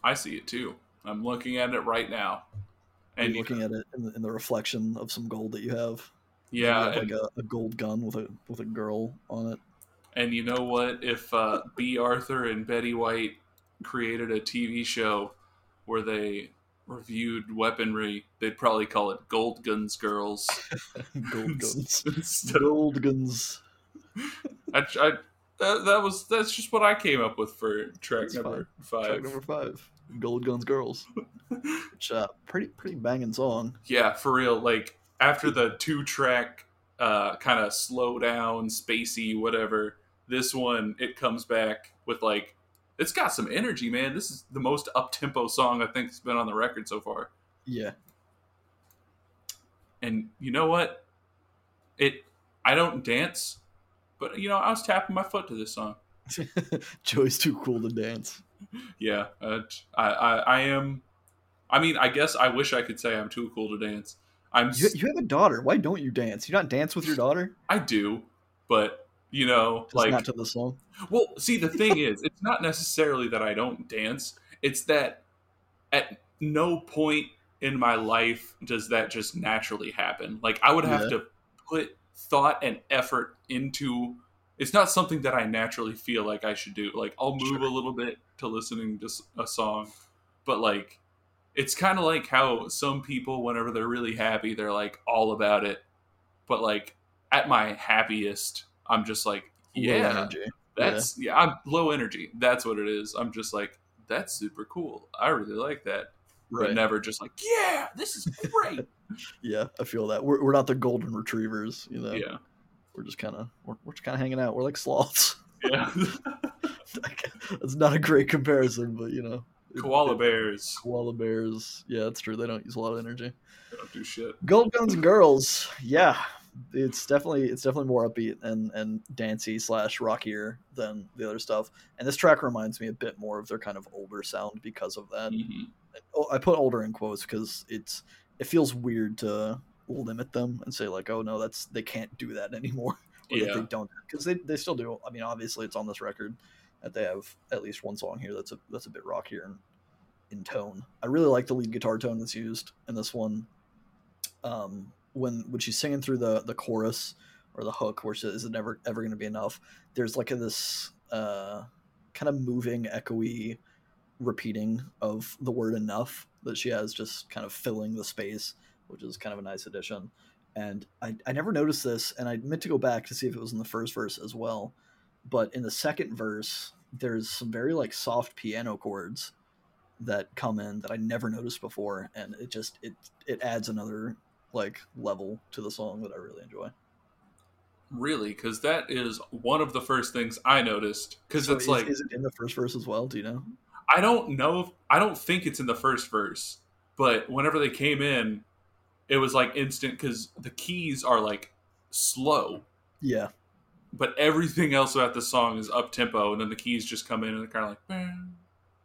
[SPEAKER 2] I see it too. I'm looking at it right now,
[SPEAKER 1] And
[SPEAKER 2] you-
[SPEAKER 1] looking at it in the, in the reflection of some gold that you have. You
[SPEAKER 2] yeah,
[SPEAKER 1] have like a, a gold gun with a with a girl on it.
[SPEAKER 2] and you know what? If uh, Bea Arthur and Betty White created a TV show where they reviewed weaponry, they'd probably call it Gold Guns Girls.
[SPEAKER 1] gold guns.
[SPEAKER 2] Instead of-
[SPEAKER 1] gold guns.
[SPEAKER 2] I, I, that, that was that's just what I came up with for track
[SPEAKER 1] That's
[SPEAKER 2] number
[SPEAKER 1] Track
[SPEAKER 2] five.
[SPEAKER 1] number five. Gold Guns Girls. Which uh pretty pretty banging song.
[SPEAKER 2] Yeah, for real. Like after the two track, uh, kind of slow down, spacey, whatever. This one, it comes back with like, it's got some energy, man. This is the most up tempo song I think has been on the record so far.
[SPEAKER 1] Yeah.
[SPEAKER 2] And you know what? It, I don't dance, but you know, I was tapping my foot to this song.
[SPEAKER 1] Joey's too cool to dance.
[SPEAKER 2] Yeah, uh, I, I, I am. I mean, I guess I wish I could say I'm too cool to dance. I'm.
[SPEAKER 1] You, you have a daughter. Why don't you dance? You not dance with your daughter?
[SPEAKER 2] I do, but you know,
[SPEAKER 1] Just
[SPEAKER 2] like
[SPEAKER 1] not to the song.
[SPEAKER 2] Well, see, the thing is, it's not necessarily that I don't dance. It's that at no point in my life does that just naturally happen. Like, I would have
[SPEAKER 1] Yeah.
[SPEAKER 2] to put thought and effort into. It's not something that I naturally feel like I should do. Like, I'll move
[SPEAKER 1] Sure.
[SPEAKER 2] a little bit to listening to a song, but like, it's kind of like how some people, whenever they're really happy, they're like all about it. But like, at my happiest, I'm just like, yeah, that's yeah. I'm low energy. That's what it is. I'm just like that's super cool. I really like that. But never just like yeah, this is great.
[SPEAKER 1] Yeah, I feel that. We're, we're not the golden retrievers, you know.
[SPEAKER 2] yeah,
[SPEAKER 1] We're just kind of we're, we're just kind of hanging out. We're like sloths.
[SPEAKER 2] yeah.
[SPEAKER 1] That's not a great comparison, but you know.
[SPEAKER 2] Koala bears
[SPEAKER 1] Koala bears. Yeah, that's true. They don't use a lot of energy.
[SPEAKER 2] They don't do shit.
[SPEAKER 1] Gold Guns and Girls. Yeah, it's definitely it's definitely more upbeat and and dancey slash rockier than the other stuff. And this track reminds me a bit more of their kind of older sound because of that.
[SPEAKER 2] Mhm.
[SPEAKER 1] Oh, I put older in quotes because it's it feels weird to limit them and say like, oh no, that's they can't do that anymore. or that
[SPEAKER 2] Yeah.
[SPEAKER 1] they don't because they, they still do. I mean, obviously it's on this record that they have at least one song here that's a that's a bit rockier in, in tone. I really like the lead guitar tone that's used in this one. Um, when when she's singing through the the chorus or the hook, where she says, "Is it never ever going to be enough?" There's like a, this uh, kind of moving, echoey repeating of the word enough that she has just kind of filling the space, which is kind of a nice addition. And I, I never noticed this, and I meant to go back to see if it was in the first verse as well. But in the second verse, there's some very like soft piano chords that come in that I never noticed before, and it just it it adds another like level to the song that I really enjoy.
[SPEAKER 2] Really, because that is one of the first things I noticed. Because
[SPEAKER 1] So
[SPEAKER 2] it's
[SPEAKER 1] is,
[SPEAKER 2] like
[SPEAKER 1] is it in the first verse as well? Do you know?
[SPEAKER 2] I don't know. If, I don't think it's in the first verse, but whenever they came in, it was like instant because the keys are like slow,
[SPEAKER 1] Yeah,
[SPEAKER 2] but everything else about the song is up tempo, and then the keys just come in and they're kind of like, bam,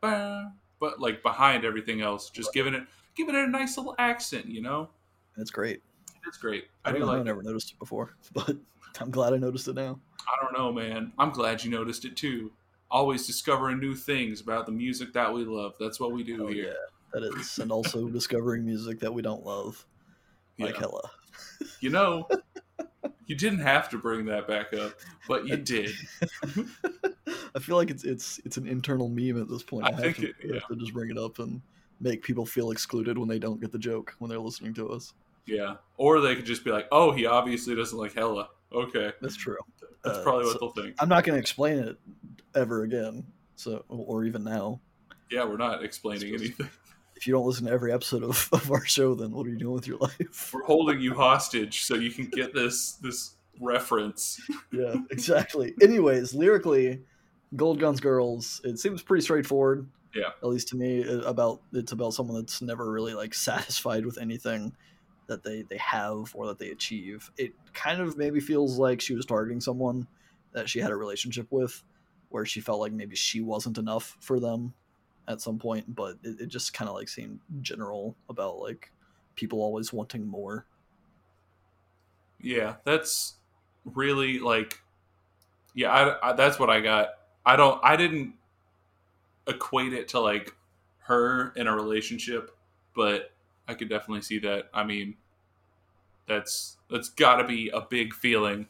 [SPEAKER 2] bam, but like behind everything else, just giving it giving it a nice little accent. You know,
[SPEAKER 1] it's great.
[SPEAKER 2] it's great.
[SPEAKER 1] I,
[SPEAKER 2] I do
[SPEAKER 1] know,
[SPEAKER 2] like.
[SPEAKER 1] I never noticed it before, but I'm glad I noticed it now.
[SPEAKER 2] I don't know, man. I'm glad you noticed it too. Always discovering new things about the music that we love. That's what we do
[SPEAKER 1] Oh,
[SPEAKER 2] here.
[SPEAKER 1] yeah, that is, and also discovering music that we don't love, like
[SPEAKER 2] Yeah.
[SPEAKER 1] hella.
[SPEAKER 2] You know, you didn't have to bring that back up, but you did.
[SPEAKER 1] I feel like it's it's it's an internal meme at this point.
[SPEAKER 2] I
[SPEAKER 1] I, have, to,
[SPEAKER 2] it-
[SPEAKER 1] I have to just bring it up and make people feel excluded when they don't get the joke when they're listening to us.
[SPEAKER 2] Yeah. Or they could just be like, oh, he obviously doesn't like Hella. Okay.
[SPEAKER 1] That's true.
[SPEAKER 2] That's
[SPEAKER 1] Uh,
[SPEAKER 2] probably what
[SPEAKER 1] so-
[SPEAKER 2] they'll think.
[SPEAKER 1] I'm not going to explain it ever again. So, or even now,
[SPEAKER 2] Yeah, we're not explaining anything.
[SPEAKER 1] if you don't listen to every episode of, of our show, then what are you doing with your life?
[SPEAKER 2] We're holding you hostage so you can get this this reference.
[SPEAKER 1] yeah, exactly. Anyways, lyrically, Gold Guns Girls, it seems pretty straightforward.
[SPEAKER 2] Yeah.
[SPEAKER 1] At least to me, about it's about someone that's never really like satisfied with anything that they they have or that they achieve. It kind of maybe feels like she was targeting someone that she had a relationship with, where she felt like maybe she wasn't enough for them at some point. But it, it just kind of like seemed general about like people always wanting more.
[SPEAKER 2] Yeah, that's really like yeah, I, I that's what I got. I don't I didn't equate it to like her in a relationship, but I could definitely see that. I mean, that's that's got to be a big feeling.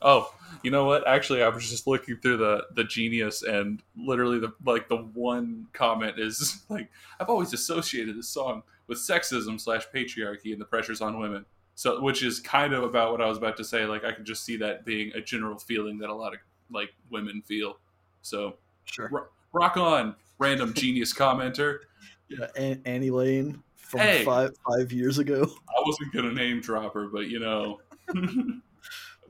[SPEAKER 2] Oh, you know what? Actually, I was just looking through the the genius, and literally the like the one comment is like, I've always associated this song with sexism slash patriarchy and the pressures on women. So, which is kind of about what I was about to say. Like, I could just see that being a general feeling that a lot of like women feel. So,
[SPEAKER 1] Sure.
[SPEAKER 2] rock on, random genius commenter.
[SPEAKER 1] Yeah, Annie Lane from
[SPEAKER 2] Hey.
[SPEAKER 1] five five years ago.
[SPEAKER 2] I wasn't gonna name drop her, but you know,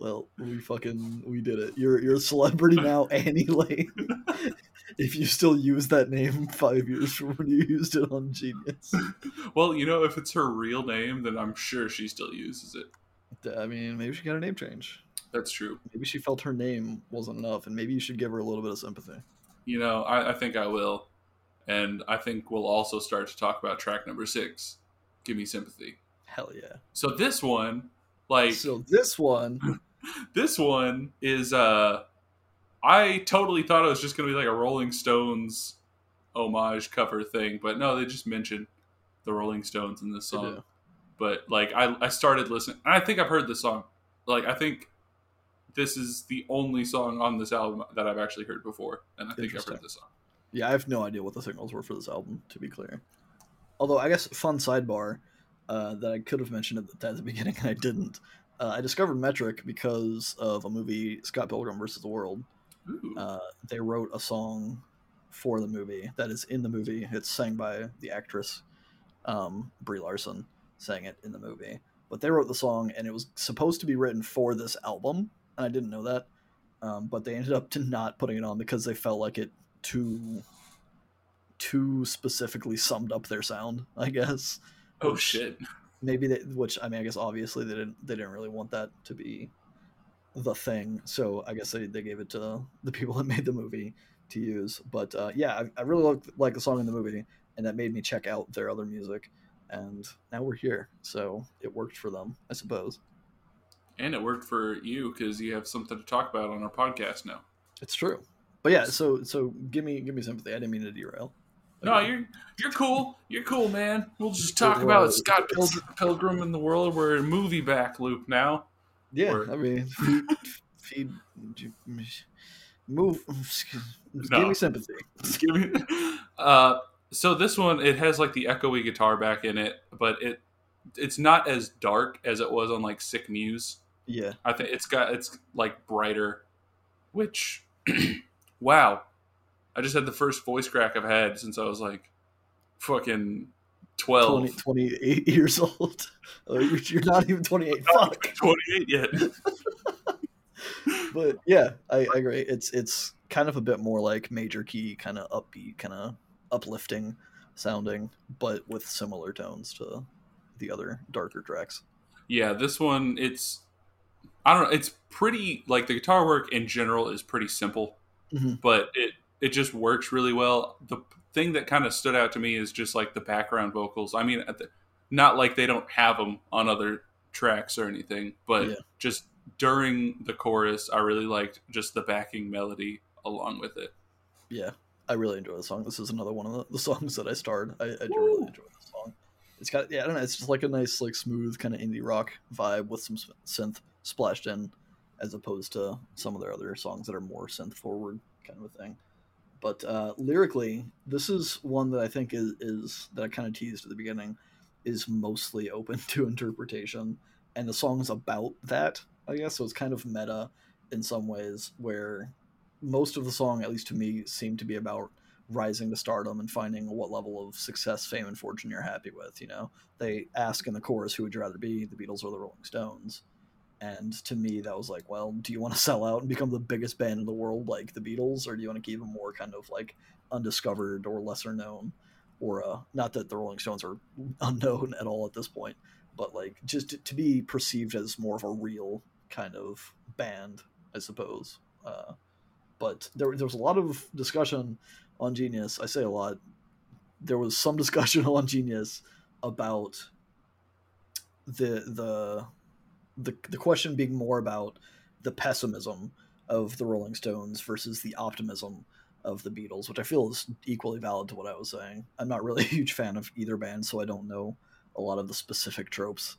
[SPEAKER 1] Well, we fucking we did it. You're you're a celebrity now, Annie Lane. if you still use that name five years from when you used it on Genius,
[SPEAKER 2] well, you know, if it's her real name, then I'm sure she still uses it.
[SPEAKER 1] I mean, maybe she got a name change.
[SPEAKER 2] That's true.
[SPEAKER 1] Maybe she felt her name wasn't enough, and maybe you should give her a little bit of sympathy.
[SPEAKER 2] You know, I, I think I will, and I think we'll also start to talk about track number six. Give me sympathy.
[SPEAKER 1] Hell yeah!
[SPEAKER 2] So this one, like
[SPEAKER 1] So this one,
[SPEAKER 2] this one is uh I totally thought it was just gonna be like a Rolling Stones homage cover thing, but no, they just mentioned the Rolling Stones in this song. But like I, I started listening and I think I've heard this song. Like I think this is the only song on this album that I've actually heard before. And I think I've heard this song.
[SPEAKER 1] Yeah, I have no idea what the signals were for this album. To be clear, although I guess fun sidebar uh, that I could have mentioned at the, at the beginning and I didn't. Uh, I discovered Metric because of a movie, Scott Pilgrim versus the World. Uh, they wrote a song for the movie that is in the movie. It's sang by the actress um, Brie Larson, sang it in the movie. But they wrote the song, and it was supposed to be written for this album, and I didn't know that. Um, but they ended up to not putting it on because they felt like it too too specifically summed up their sound. I guess
[SPEAKER 2] oh shit.
[SPEAKER 1] maybe they which i mean i guess obviously they didn't they didn't really want that to be the thing so i guess they, they gave it to the people that made the movie to use but uh, yeah I, I really liked, like the song in the movie and that made me check out their other music and now we're here so it worked for them i suppose
[SPEAKER 2] And it worked for you because you have something to talk about on our podcast now.
[SPEAKER 1] it's true but yeah so so give me give me sympathy i didn't mean to derail
[SPEAKER 2] No, you're you're cool. You're cool, man. We'll just talk about Scott Pilgrim, Pilgrim in the World. We're in movie back loop now.
[SPEAKER 1] yeah i mean feed, feed Move. Give
[SPEAKER 2] No.
[SPEAKER 1] me sympathy.
[SPEAKER 2] Give me- uh, so this one it has like the echoey guitar back in it, but it it's not as dark as it was on like Sick Muse.
[SPEAKER 1] Yeah.
[SPEAKER 2] I think it's got it's like brighter, which wow, I just had the first voice crack I've had since I was like fucking 12.
[SPEAKER 1] 20, 28 years old. You're, not even 28. Fuck.
[SPEAKER 2] 28 yet.
[SPEAKER 1] But yeah, I, I agree. It's it's kind of a bit more like major key, kind of upbeat, kind of uplifting sounding, but with similar tones to the other darker tracks.
[SPEAKER 2] yeah, this one it's I don't know, it's pretty like the guitar work in general is pretty simple,
[SPEAKER 1] Mhm.
[SPEAKER 2] but it it just works really well. The thing that kind of stood out to me is just like the background vocals. I mean, at the, not like they don't have them on other tracks or anything, but
[SPEAKER 1] Yeah.
[SPEAKER 2] just during the chorus, I really liked just the backing melody along with it.
[SPEAKER 1] Yeah, I really enjoy the song. This is another one of the, the songs that I starred. I, I do really enjoy the song. It's got yeah, I don't know. It's just like a nice, like smooth kind of indie rock vibe with some synth splashed in, as opposed to some of their other songs that are more synth forward kind of a thing. But uh, lyrically, this is one that I think is, is that I kind of teased at the beginning, is mostly open to interpretation, and the song's about that. I guess so. It's kind of meta in some ways, where most of the song, at least to me, seemed to be about rising to stardom and finding what level of success, fame, and fortune you're happy with. You know, they ask in the chorus, "Who would you rather be, the Beatles or the Rolling Stones?" And to me, that was like, well, do you want to sell out and become the biggest band in the world like the Beatles, or do you want to keep them more kind of like undiscovered or lesser known? Or uh, not that the Rolling Stones are unknown at all at this point, but like just to, to be perceived as more of a real kind of band, I suppose. Uh, but there, there was a lot of discussion on Genius. I say a lot. There was some discussion on Genius about the the the the question being more about the pessimism of the Rolling Stones versus the optimism of the Beatles, which I feel is equally valid to what I was saying. I'm not really a huge fan of either band, so I don't know a lot of the specific tropes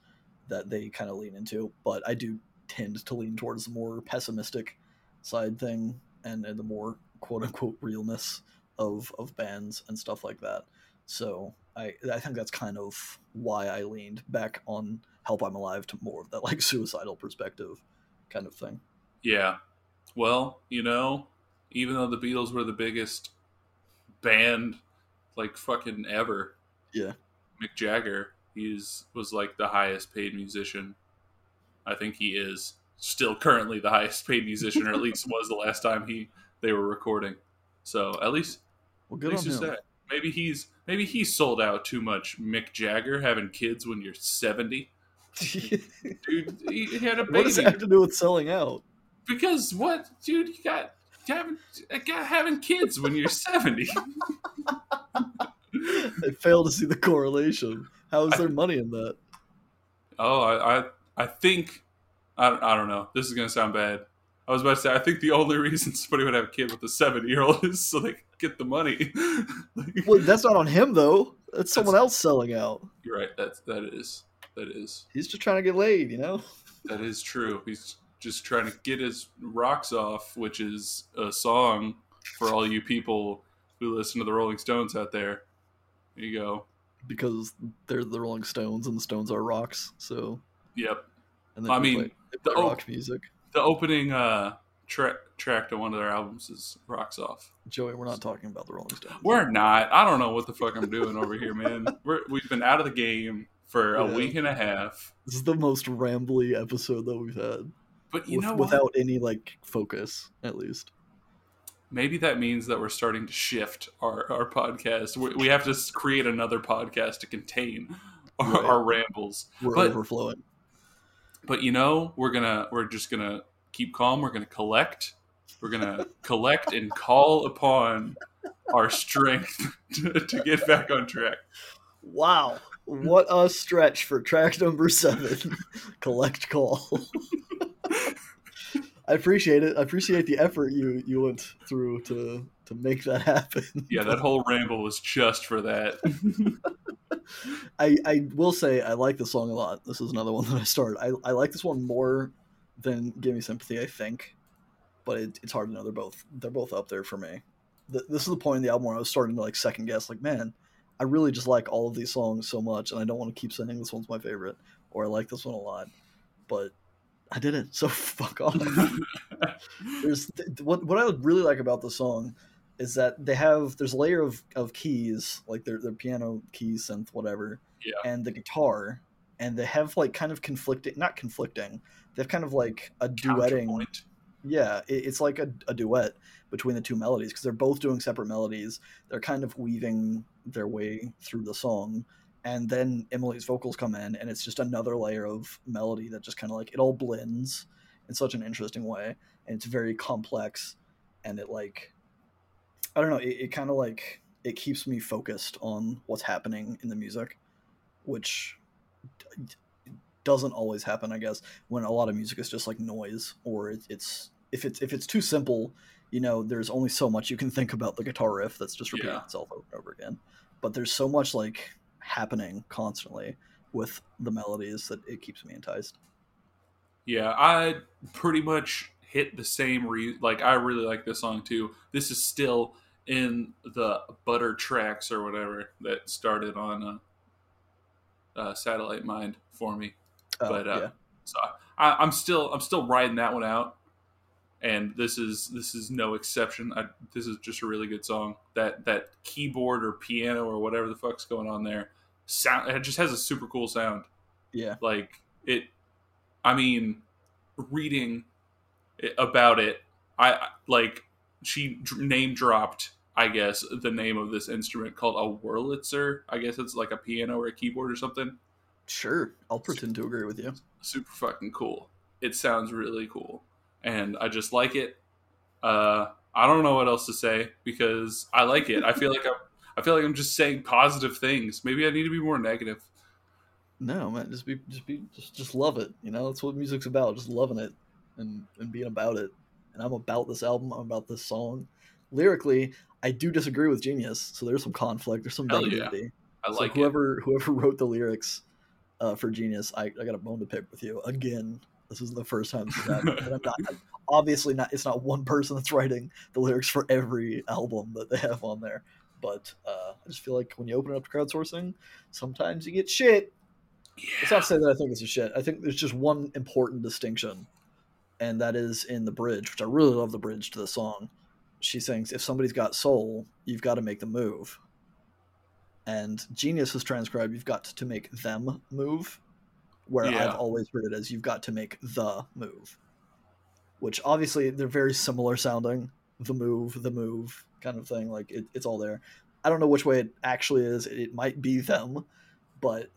[SPEAKER 1] that they kind of lean into, but I do tend to lean towards the more pessimistic side thing and, and the more quote unquote realness of of bands and stuff like that. So I I think that's kind of why I leaned back on Help I'm Alive to more of that like suicidal perspective kind of thing.
[SPEAKER 2] Yeah. Well, you know, even though the Beatles were the biggest band like fucking ever,
[SPEAKER 1] Yeah.
[SPEAKER 2] Mick Jagger, he's was like the highest paid musician. I think he is still currently the highest paid musician, or at least was the last time he they were recording. So at least
[SPEAKER 1] Well,
[SPEAKER 2] at
[SPEAKER 1] good on
[SPEAKER 2] least that. Maybe he's maybe he sold out too much. Mick Jagger having kids when you're seventy, dude. He, he had a baby.
[SPEAKER 1] what does that have to do with selling out?
[SPEAKER 2] because what, dude? You got having got having kids when you're seventy.
[SPEAKER 1] I fail to see the correlation. How is there money in that?
[SPEAKER 2] Oh, I, I, I think, I, don't- I don't know. This is gonna sound bad. I was about to say, I think the only reason somebody would have a kid with a seven-year-old is so they get the money. Like,
[SPEAKER 1] Well, that's not on him though. That's someone
[SPEAKER 2] That's-
[SPEAKER 1] else selling out.
[SPEAKER 2] You're right. That's that is that is
[SPEAKER 1] He's just trying to get laid, you know.
[SPEAKER 2] that is true. He's just trying to get his rocks off, which is a song for all you people who listen to the Rolling Stones out there. There you go.
[SPEAKER 1] because they're the Rolling Stones and the Stones are rocks. So,
[SPEAKER 2] Yep.
[SPEAKER 1] and then
[SPEAKER 2] I mean,
[SPEAKER 1] play,
[SPEAKER 2] the-
[SPEAKER 1] rock music.
[SPEAKER 2] The opening uh, track track to one of their albums is "Rocks Off."
[SPEAKER 1] Joey, we're not talking about the Rolling Stones.
[SPEAKER 2] We're not. I don't know what the fuck I'm doing over here, man. We're, we've been out of the game for a week and a half.
[SPEAKER 1] This is the most rambly episode that we've had,
[SPEAKER 2] But you
[SPEAKER 1] with-
[SPEAKER 2] know what?
[SPEAKER 1] without any like focus, at least.
[SPEAKER 2] Maybe that means that we're starting to shift our, our podcast. We, we have to create another podcast to contain our,
[SPEAKER 1] Right.
[SPEAKER 2] our rambles.
[SPEAKER 1] We're
[SPEAKER 2] But-
[SPEAKER 1] overflowing.
[SPEAKER 2] But you know, we're gonna we're just gonna keep calm. We're gonna collect. We're gonna collect and call upon our strength to, to get back on track.
[SPEAKER 1] Wow, what a stretch for track number seven. Collect call. I appreciate it. I appreciate the effort you you went through to to make that happen.
[SPEAKER 2] Yeah, that whole ramble was just for that.
[SPEAKER 1] I, I will say I like the song a lot. This is another one that I started. I, I like this one more than Give Me Sympathy, I think. but it, it's hard to know. They're both they're both up there for me. The, this is the point in the album where I was starting to like second guess, like, man, I really just like all of these songs so much, and I don't want to keep saying this one's my favorite or I like this one a lot. But I did it, so fuck off. there's what what I really like about the song is that they have there's a layer of, of keys like their their piano keys synth whatever
[SPEAKER 2] Yeah.
[SPEAKER 1] and the guitar and they have like kind of conflicting not conflicting they have kind of like a duetting yeah it, it's like a, a duet between the two melodies because they're both doing separate melodies they're kind of weaving their way through the song and then emily's vocals come in and it's just another layer of melody that just kind of like it all blends in such an interesting way and it's very complex and it like i don't know it, it kind of like it keeps me focused on what's happening in the music which d- doesn't always happen i guess when a lot of music is just like noise or it, it's if it's if it's too simple you know there's only so much you can think about the guitar riff that's just repeating
[SPEAKER 2] Yeah.
[SPEAKER 1] itself over and over again but there's so much like happening constantly with the melodies that it keeps me enticed
[SPEAKER 2] Yeah, I pretty much hit the same re like I really like this song too. This is still in the butter tracks or whatever that started on uh, uh, Satellite Mind for me.
[SPEAKER 1] Oh,
[SPEAKER 2] But, uh,
[SPEAKER 1] yeah
[SPEAKER 2] So I, I'm still I'm still riding that one out, and this is this is no exception. I, this is just a really good song. That that keyboard or piano or whatever the fuck's going on there sound it just has a super cool sound.
[SPEAKER 1] yeah
[SPEAKER 2] Like it, I mean, reading about it, I like she name dropped. I guess the name of this instrument called a Wurlitzer. I guess it's like a piano or a keyboard or something
[SPEAKER 1] sure i'll pretend to agree with you
[SPEAKER 2] super fucking cool. It sounds really cool, and I just like it. Uh, I don't know what else to say because I like it. I feel like I'm. I feel like I'm just saying positive things. Maybe I need to be more negative.
[SPEAKER 1] No, man, just be, just be, just, just love it. You know, that's what music's about. Just loving it and and being about it. And I'm about this album. I'm about this song. Lyrically, I do disagree with Genius, so there's some conflict. There's some
[SPEAKER 2] Hell yeah.
[SPEAKER 1] negativity.
[SPEAKER 2] I
[SPEAKER 1] so
[SPEAKER 2] like it.
[SPEAKER 1] whoever whoever wrote the lyrics uh, for Genius, I, I got a bone to pick with you again. This isn't the first time this has happened. and I'm not obviously not. It's not one person that's writing the lyrics for every album that they have on there. But uh, I just feel like when you open it up to crowdsourcing, sometimes you get shit. It's not to say that I think it's a shit. I think there's just one important distinction, and that is in the bridge, which I really love the bridge to the song. She sings, "If somebody's got soul, you've got to make them move." And Genius has transcribed, "You've got to make them move," where
[SPEAKER 2] Yeah.
[SPEAKER 1] I've always heard it as, "You've got to make the move," which obviously they're very similar sounding. The move, the move, kind of thing. Like it, it's all there. I don't know which way it actually is. It might be them, but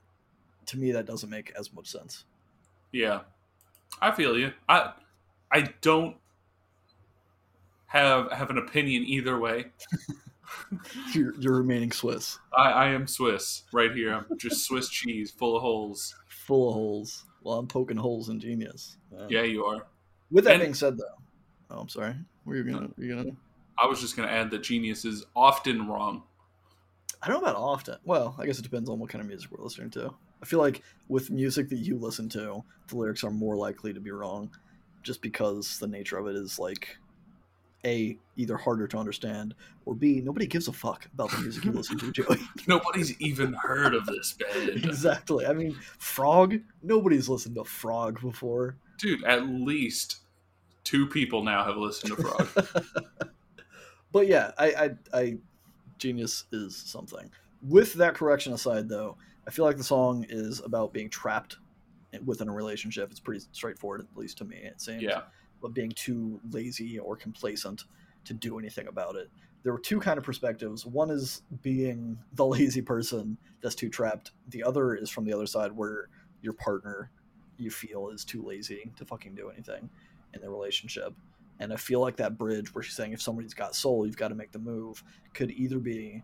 [SPEAKER 1] to me that doesn't make as much sense.
[SPEAKER 2] Yeah, I feel you. I I don't have have an opinion either way.
[SPEAKER 1] You're, you're remaining Swiss,
[SPEAKER 2] I, I am Swiss right here. I'm just Swiss cheese full of holes.
[SPEAKER 1] Full of holes. Well, I'm poking holes in genius.
[SPEAKER 2] Yeah, you are.
[SPEAKER 1] With that
[SPEAKER 2] And-
[SPEAKER 1] being said, though, oh, I'm sorry. Were you gonna? Were you gonna?
[SPEAKER 2] I was just going to add that genius is often wrong.
[SPEAKER 1] I don't know about often. Well, I guess it depends on what kind of music we're listening to. I feel like with music that you listen to, the lyrics are more likely to be wrong, just because the nature of it is like, a either harder to understand, or b nobody gives a fuck about the music you listen to, Joey.
[SPEAKER 2] Nobody's even heard of this band.
[SPEAKER 1] exactly. I mean, Frog. Nobody's listened to Frog before.
[SPEAKER 2] Dude, at least two people now have listened to Frog.
[SPEAKER 1] but yeah, I, I, I, genius is something. With that correction aside, though, I feel like the song is about being trapped within a relationship. It's pretty straightforward, at least to me. It seems.
[SPEAKER 2] yeah.
[SPEAKER 1] But being too lazy or complacent to do anything about it. There were two kind of perspectives. One is being the lazy person that's too trapped. The other is from the other side, where your partner you feel is too lazy to fucking do anything in the relationship. And I feel like that bridge where she's saying if somebody's got soul, you've got to make the move could either be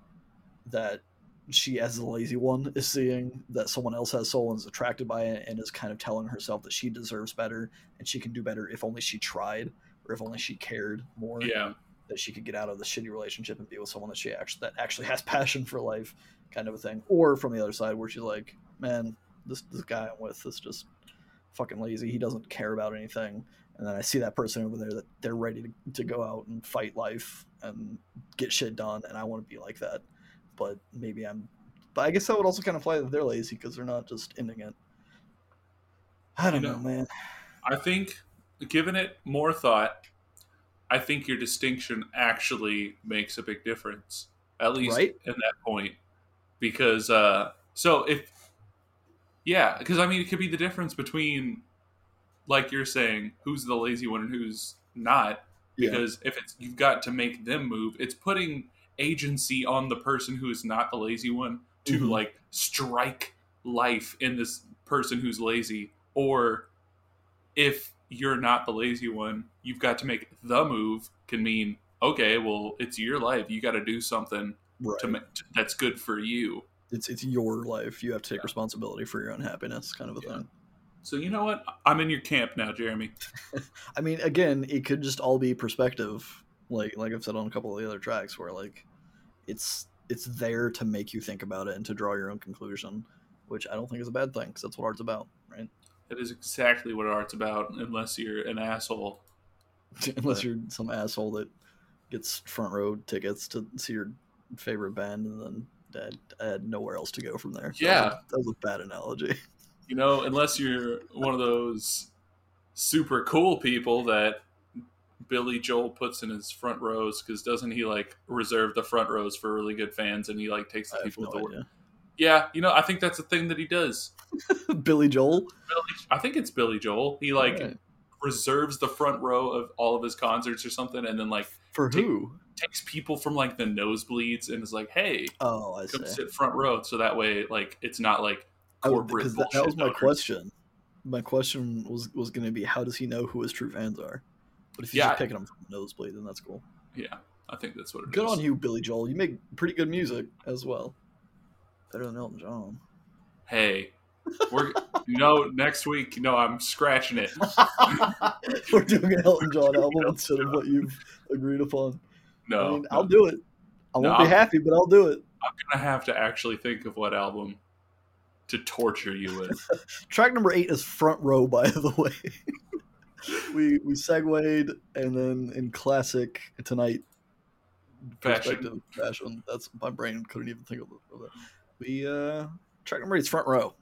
[SPEAKER 1] that she, as the lazy one, is seeing that someone else has soul and is attracted by it and is kind of telling herself that she deserves better and she can do better if only she tried or if only she cared more
[SPEAKER 2] Yeah.
[SPEAKER 1] that she could get out of the shitty relationship and be with someone that she actually that actually has passion for life kind of a thing or from the other side where she's like man this this guy i'm with is just fucking lazy he doesn't care about anything and then I see that person over there that they're ready to, to go out and fight life and get shit done, and I want to be like that. But maybe I'm. But I guess that would also kind of fly that they're lazy because they're not just ending it. I don't
[SPEAKER 2] You
[SPEAKER 1] know,
[SPEAKER 2] know,
[SPEAKER 1] man.
[SPEAKER 2] I think, given it more thought, I think your distinction actually makes a big difference, at least
[SPEAKER 1] Right?
[SPEAKER 2] in that point. Because, uh, so if, yeah, because I mean, it could be the difference between, like you're saying, who's the lazy one and who's not.
[SPEAKER 1] Yeah.
[SPEAKER 2] Because if it's you've got to make them move, it's putting agency on the person who is not the lazy one to
[SPEAKER 1] Mhm.
[SPEAKER 2] like strike life in this person who's lazy or if you're not the lazy one you've got to make the move can mean okay well it's your life you got to do something
[SPEAKER 1] Right.
[SPEAKER 2] to make that's good for you
[SPEAKER 1] It's it's your life. You have to take responsibility for your own happiness, kind of a
[SPEAKER 2] Yeah.
[SPEAKER 1] thing.
[SPEAKER 2] so you know what i'm in your camp now jeremy
[SPEAKER 1] I mean, again, it could just all be perspective, like like I've said on a couple of the other tracks, where like it's it's there to make you think about it and to draw your own conclusion, which I don't think is a bad thing because that's what art's about, right?
[SPEAKER 2] that is exactly what art's about unless you're an asshole
[SPEAKER 1] Unless you're some asshole that gets front row tickets to see your favorite band and then had, had nowhere else to go from there. That was
[SPEAKER 2] Yeah.
[SPEAKER 1] that was a bad analogy.
[SPEAKER 2] you know unless you're one of those super cool people that billy joel puts in his front rows because doesn't he like reserve the front rows for really good fans and he like takes the
[SPEAKER 1] I
[SPEAKER 2] people
[SPEAKER 1] no
[SPEAKER 2] with the
[SPEAKER 1] idea.
[SPEAKER 2] yeah you know i think that's a thing that he does
[SPEAKER 1] Billy Joel,
[SPEAKER 2] Billy, i think it's billy joel he like
[SPEAKER 1] Alright.
[SPEAKER 2] reserves the front row of all of his concerts or something and then like
[SPEAKER 1] for
[SPEAKER 2] Take-
[SPEAKER 1] who?
[SPEAKER 2] takes people from like the nosebleeds and is like hey
[SPEAKER 1] Oh, I
[SPEAKER 2] come
[SPEAKER 1] see.
[SPEAKER 2] sit front row so that way like it's not like
[SPEAKER 1] Oh,
[SPEAKER 2] corporate
[SPEAKER 1] because that, that was my
[SPEAKER 2] owners.
[SPEAKER 1] question. My question was was going to be, how does he know who his true fans are? But if he's
[SPEAKER 2] Yeah,
[SPEAKER 1] just picking them from the nosebleed, then that's cool.
[SPEAKER 2] yeah i think that's what it is.
[SPEAKER 1] Good on you, Billy Joel. You make pretty good music as well. Better than Elton John.
[SPEAKER 2] hey we're you know next week know i'm scratching it
[SPEAKER 1] We're doing an Elton John album instead of what you've agreed upon.
[SPEAKER 2] no
[SPEAKER 1] I mean,
[SPEAKER 2] no.
[SPEAKER 1] I'll do it. I won't be
[SPEAKER 2] I'm-
[SPEAKER 1] happy, but I'll do it.
[SPEAKER 2] i'm gonna have to actually think of what album to torture you with
[SPEAKER 1] Track number eight is front row, by the way. we we segued, and then in classic tonight
[SPEAKER 2] Fashion.
[SPEAKER 1] perspective fashion. That's my brain couldn't even think of it. We uh track number eight is front row.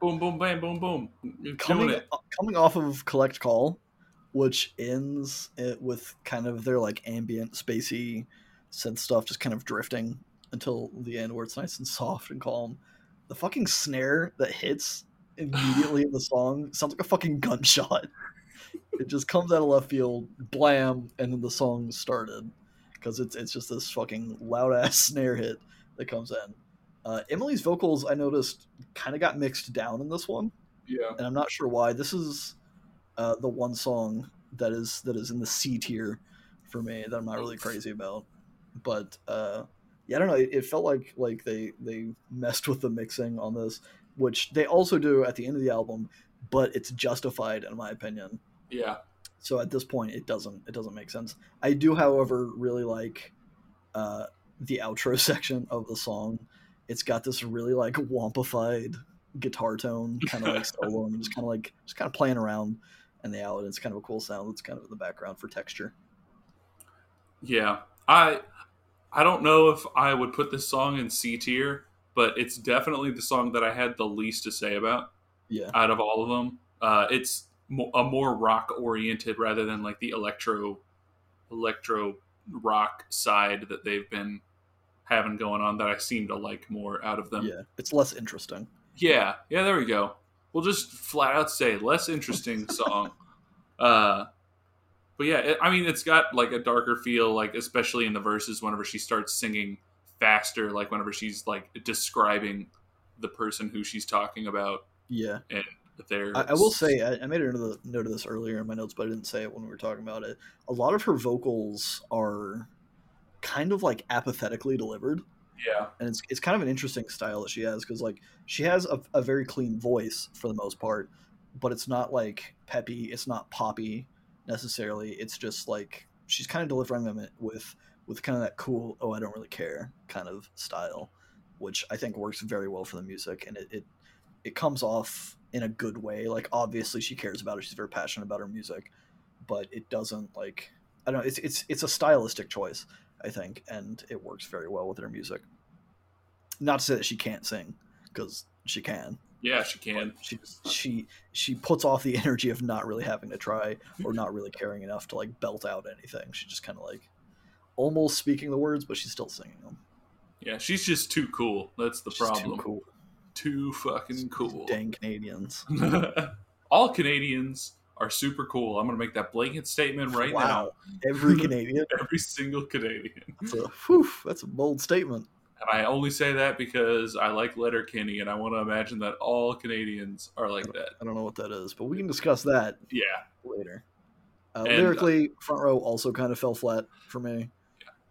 [SPEAKER 2] boom boom bam boom boom you're
[SPEAKER 1] Coming
[SPEAKER 2] doing it
[SPEAKER 1] coming off of collect call, which ends it with kind of their like ambient spacey synth stuff just kind of drifting until the end where it's nice and soft and calm. The fucking snare that hits immediately in the song sounds like a fucking gunshot. It just comes out of left field, blam, and then the song started because it's it's just this fucking loud ass snare hit that comes in. Uh, Emily's vocals, I noticed, kind of got mixed down in this one
[SPEAKER 2] yeah
[SPEAKER 1] and I'm not sure why. This is uh, the one song that is that is in the C tier for me that I'm not really crazy about. But uh, yeah, I don't know. It, it felt like like they they messed with the mixing on this, which they also do at the end of the album, but it's justified in my opinion.
[SPEAKER 2] Yeah
[SPEAKER 1] So at this point, it doesn't it doesn't make sense. I do, however, really like uh, the outro section of the song. It's got this really like wompified guitar tone, kind of like solo, and just kind of like just kind of playing around in the out. It's kind of a cool sound. It's kind of in the background for texture.
[SPEAKER 2] yeah i i don't know if i would put this song in c tier but it's definitely the song that i had the least to say about
[SPEAKER 1] Yeah,
[SPEAKER 2] out of all of them. Uh, it's a more rock oriented rather than like the electro electro rock side that they've been having going on that I seem to like more out of them.
[SPEAKER 1] yeah, it's less interesting.
[SPEAKER 2] yeah, yeah, there we go. We'll just flat out say less interesting song. Uh, but yeah, it, I mean, it's got like a darker feel, like especially in the verses whenever she starts singing faster, like whenever she's like describing the person who she's talking about.
[SPEAKER 1] Yeah, I, I will say I, I made a note of, the, note of this earlier in my notes, but I didn't say it when we were talking about it. A lot of her vocals are kind of like apathetically delivered.
[SPEAKER 2] yeah,
[SPEAKER 1] and it's, it's kind of an interesting style that she has because like she has a, a very clean voice for the most part but it's not like peppy it's not poppy necessarily it's just like she's kind of delivering them with with kind of that cool oh i don't really care kind of style which i think works very well for the music and it it, it comes off in a good way. Like obviously she cares about it. She's very passionate about her music, but it doesn't like I don't know. It's it's it's a stylistic choice, I think, and it works very well with her music. Not to say that she can't sing, because she can.
[SPEAKER 2] Yeah, she can.
[SPEAKER 1] She she she puts off the energy of not really having to try or not really caring enough to like belt out anything. She just kind of like almost speaking the words, but she's still singing them.
[SPEAKER 2] Yeah, she's just too cool. That's the
[SPEAKER 1] She's
[SPEAKER 2] problem.
[SPEAKER 1] Too cool.
[SPEAKER 2] Too fucking cool.
[SPEAKER 1] Dang Canadians.
[SPEAKER 2] All Canadians are super cool. I'm gonna make that blanket statement right
[SPEAKER 1] wow. Every Canadian.
[SPEAKER 2] Every single Canadian.
[SPEAKER 1] That's a whew, that's a bold statement.
[SPEAKER 2] And I only say that because I like Letterkenny and I want to imagine that all Canadians are like that.
[SPEAKER 1] I don't know what that is, but we can discuss that
[SPEAKER 2] Yeah.
[SPEAKER 1] later. Uh,
[SPEAKER 2] And, uh,
[SPEAKER 1] lyrically, front row also kind of fell flat for me.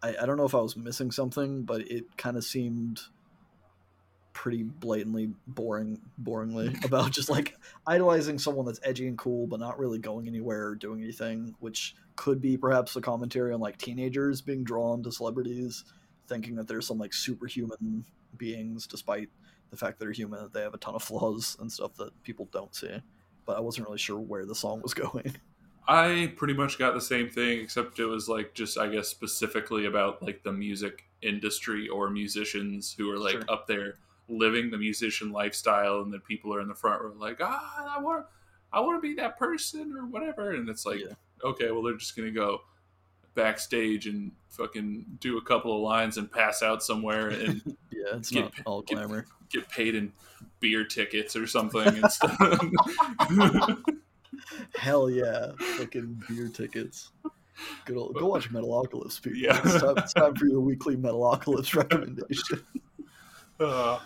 [SPEAKER 1] I, I don't know if I was missing something, but it kind of seemed pretty blatantly boring, boringly about just like idolizing someone that's edgy and cool, but not really going anywhere or doing anything, which could be perhaps a commentary on like teenagers being drawn to celebrities, thinking that they're some like superhuman beings, despite the fact that they're human, that they have a ton of flaws and stuff that people don't see. But I wasn't really sure where the song was going.
[SPEAKER 2] I pretty much got the same thing, except it was like just I guess specifically about like the music industry or musicians who are like
[SPEAKER 1] Sure.
[SPEAKER 2] up there living the musician lifestyle, and then people are in the front row like, ah, I want, I want to be that person or whatever, and it's like,
[SPEAKER 1] Yeah.
[SPEAKER 2] okay, well they're just gonna go backstage and fucking do a couple of lines and pass out somewhere and
[SPEAKER 1] Yeah, it's
[SPEAKER 2] Get-
[SPEAKER 1] not all
[SPEAKER 2] get-
[SPEAKER 1] glamour.
[SPEAKER 2] get paid in beer tickets or something and stuff.
[SPEAKER 1] Hell yeah, fucking beer tickets. Good old, go watch Metalocalypse, people.
[SPEAKER 2] Yeah.
[SPEAKER 1] It's, time, it's time for your weekly Metalocalypse recommendation.
[SPEAKER 2] Uh,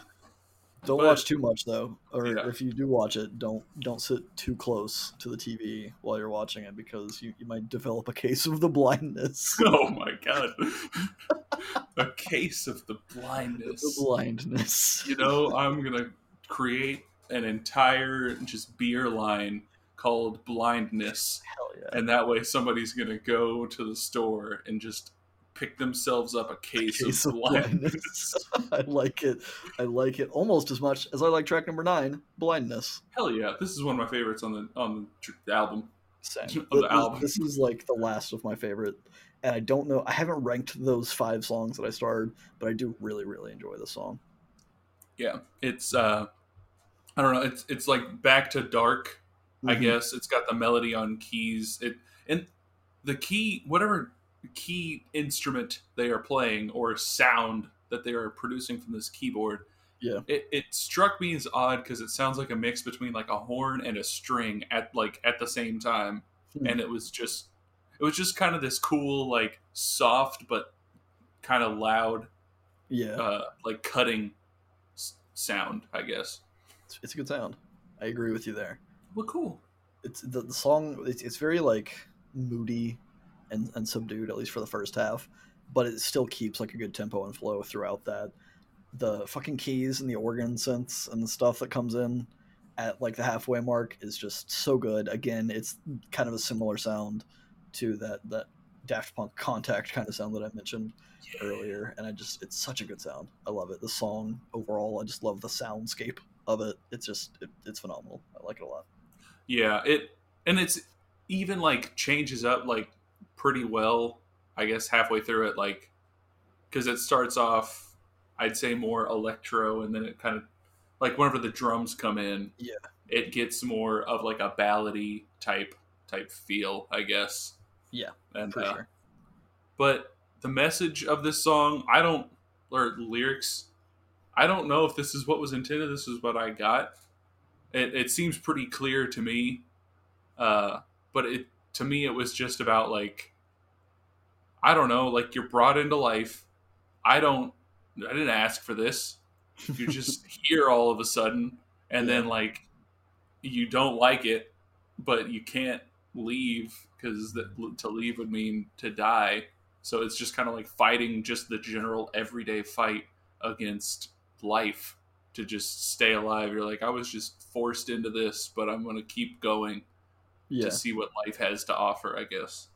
[SPEAKER 1] Don't
[SPEAKER 2] But-
[SPEAKER 1] watch too much though, or
[SPEAKER 2] Yeah.
[SPEAKER 1] if you do watch it, don't don't sit too close to the TV while you're watching it because you, you might develop a case of the blindness.
[SPEAKER 2] oh my god, a case of the blindness.
[SPEAKER 1] the
[SPEAKER 2] blindness. you know, I'm gonna create an entire just beer line called blindness,
[SPEAKER 1] Hell yeah.
[SPEAKER 2] and that way somebody's gonna go to the store and just pick themselves up a case,
[SPEAKER 1] Case
[SPEAKER 2] of
[SPEAKER 1] of
[SPEAKER 2] blindness.
[SPEAKER 1] I like it. I like it almost as much as I like track number nine, blindness.
[SPEAKER 2] Hell yeah, this is one of my favorites on the on the tr- album.
[SPEAKER 1] Same.
[SPEAKER 2] The
[SPEAKER 1] Th- th-
[SPEAKER 2] album.
[SPEAKER 1] This is like the last of my favorite, and I don't know. I haven't ranked those five songs that I started, but I do really, really enjoy this song.
[SPEAKER 2] Yeah, it's uh, I don't know. It's it's like back to dark. I
[SPEAKER 1] Mhm.
[SPEAKER 2] guess it's got the melody on keys. It and the key, whatever key instrument they are playing or sound that they are producing from this keyboard.
[SPEAKER 1] Yeah.
[SPEAKER 2] it, it struck me as odd because it sounds like a mix between like a horn and a string at like at the same time,
[SPEAKER 1] Hmm.
[SPEAKER 2] and it was just it was just kind of this cool like soft but kind of loud
[SPEAKER 1] Yeah,
[SPEAKER 2] uh, like cutting s- sound, I guess.
[SPEAKER 1] it's, it's a good sound. I agree with you there.
[SPEAKER 2] Well, cool.
[SPEAKER 1] It's the, the song. It's, it's very like moody and, and subdued, at least for the first half, but it still keeps like a good tempo and flow throughout that. The fucking keys and the organ synths and the stuff that comes in at like the halfway mark is just so good. Again, it's kind of a similar sound to that that Daft Punk Contact kind of sound that I mentioned earlier, and I just it's such a good sound. I love it. The song overall, I just love the soundscape of it. It's just it, it's phenomenal. I like it a lot.
[SPEAKER 2] Yeah, it and it's even like changes up like pretty well. I guess halfway through it, like because it starts off, I'd say more electro, and then it kind of like whenever the drums come in,
[SPEAKER 1] Yeah.
[SPEAKER 2] it gets more of like a ballady type type feel, I guess.
[SPEAKER 1] Yeah,
[SPEAKER 2] and
[SPEAKER 1] For
[SPEAKER 2] uh,
[SPEAKER 1] sure.
[SPEAKER 2] but the message of this song i don't or lyrics i don't know if this is what was intended this is what i got it, it seems pretty clear to me uh, but it to me it was just about like i don't know like you're brought into life. I don't i didn't ask for this. You're just here all of a sudden and then like you don't like it but you can't leave because to leave would mean to die. So it's just kind of like fighting just the general everyday fight against life to just stay alive. You're like i was just forced into this but i'm going to keep going
[SPEAKER 1] Yeah,
[SPEAKER 2] to see what life has to offer i guess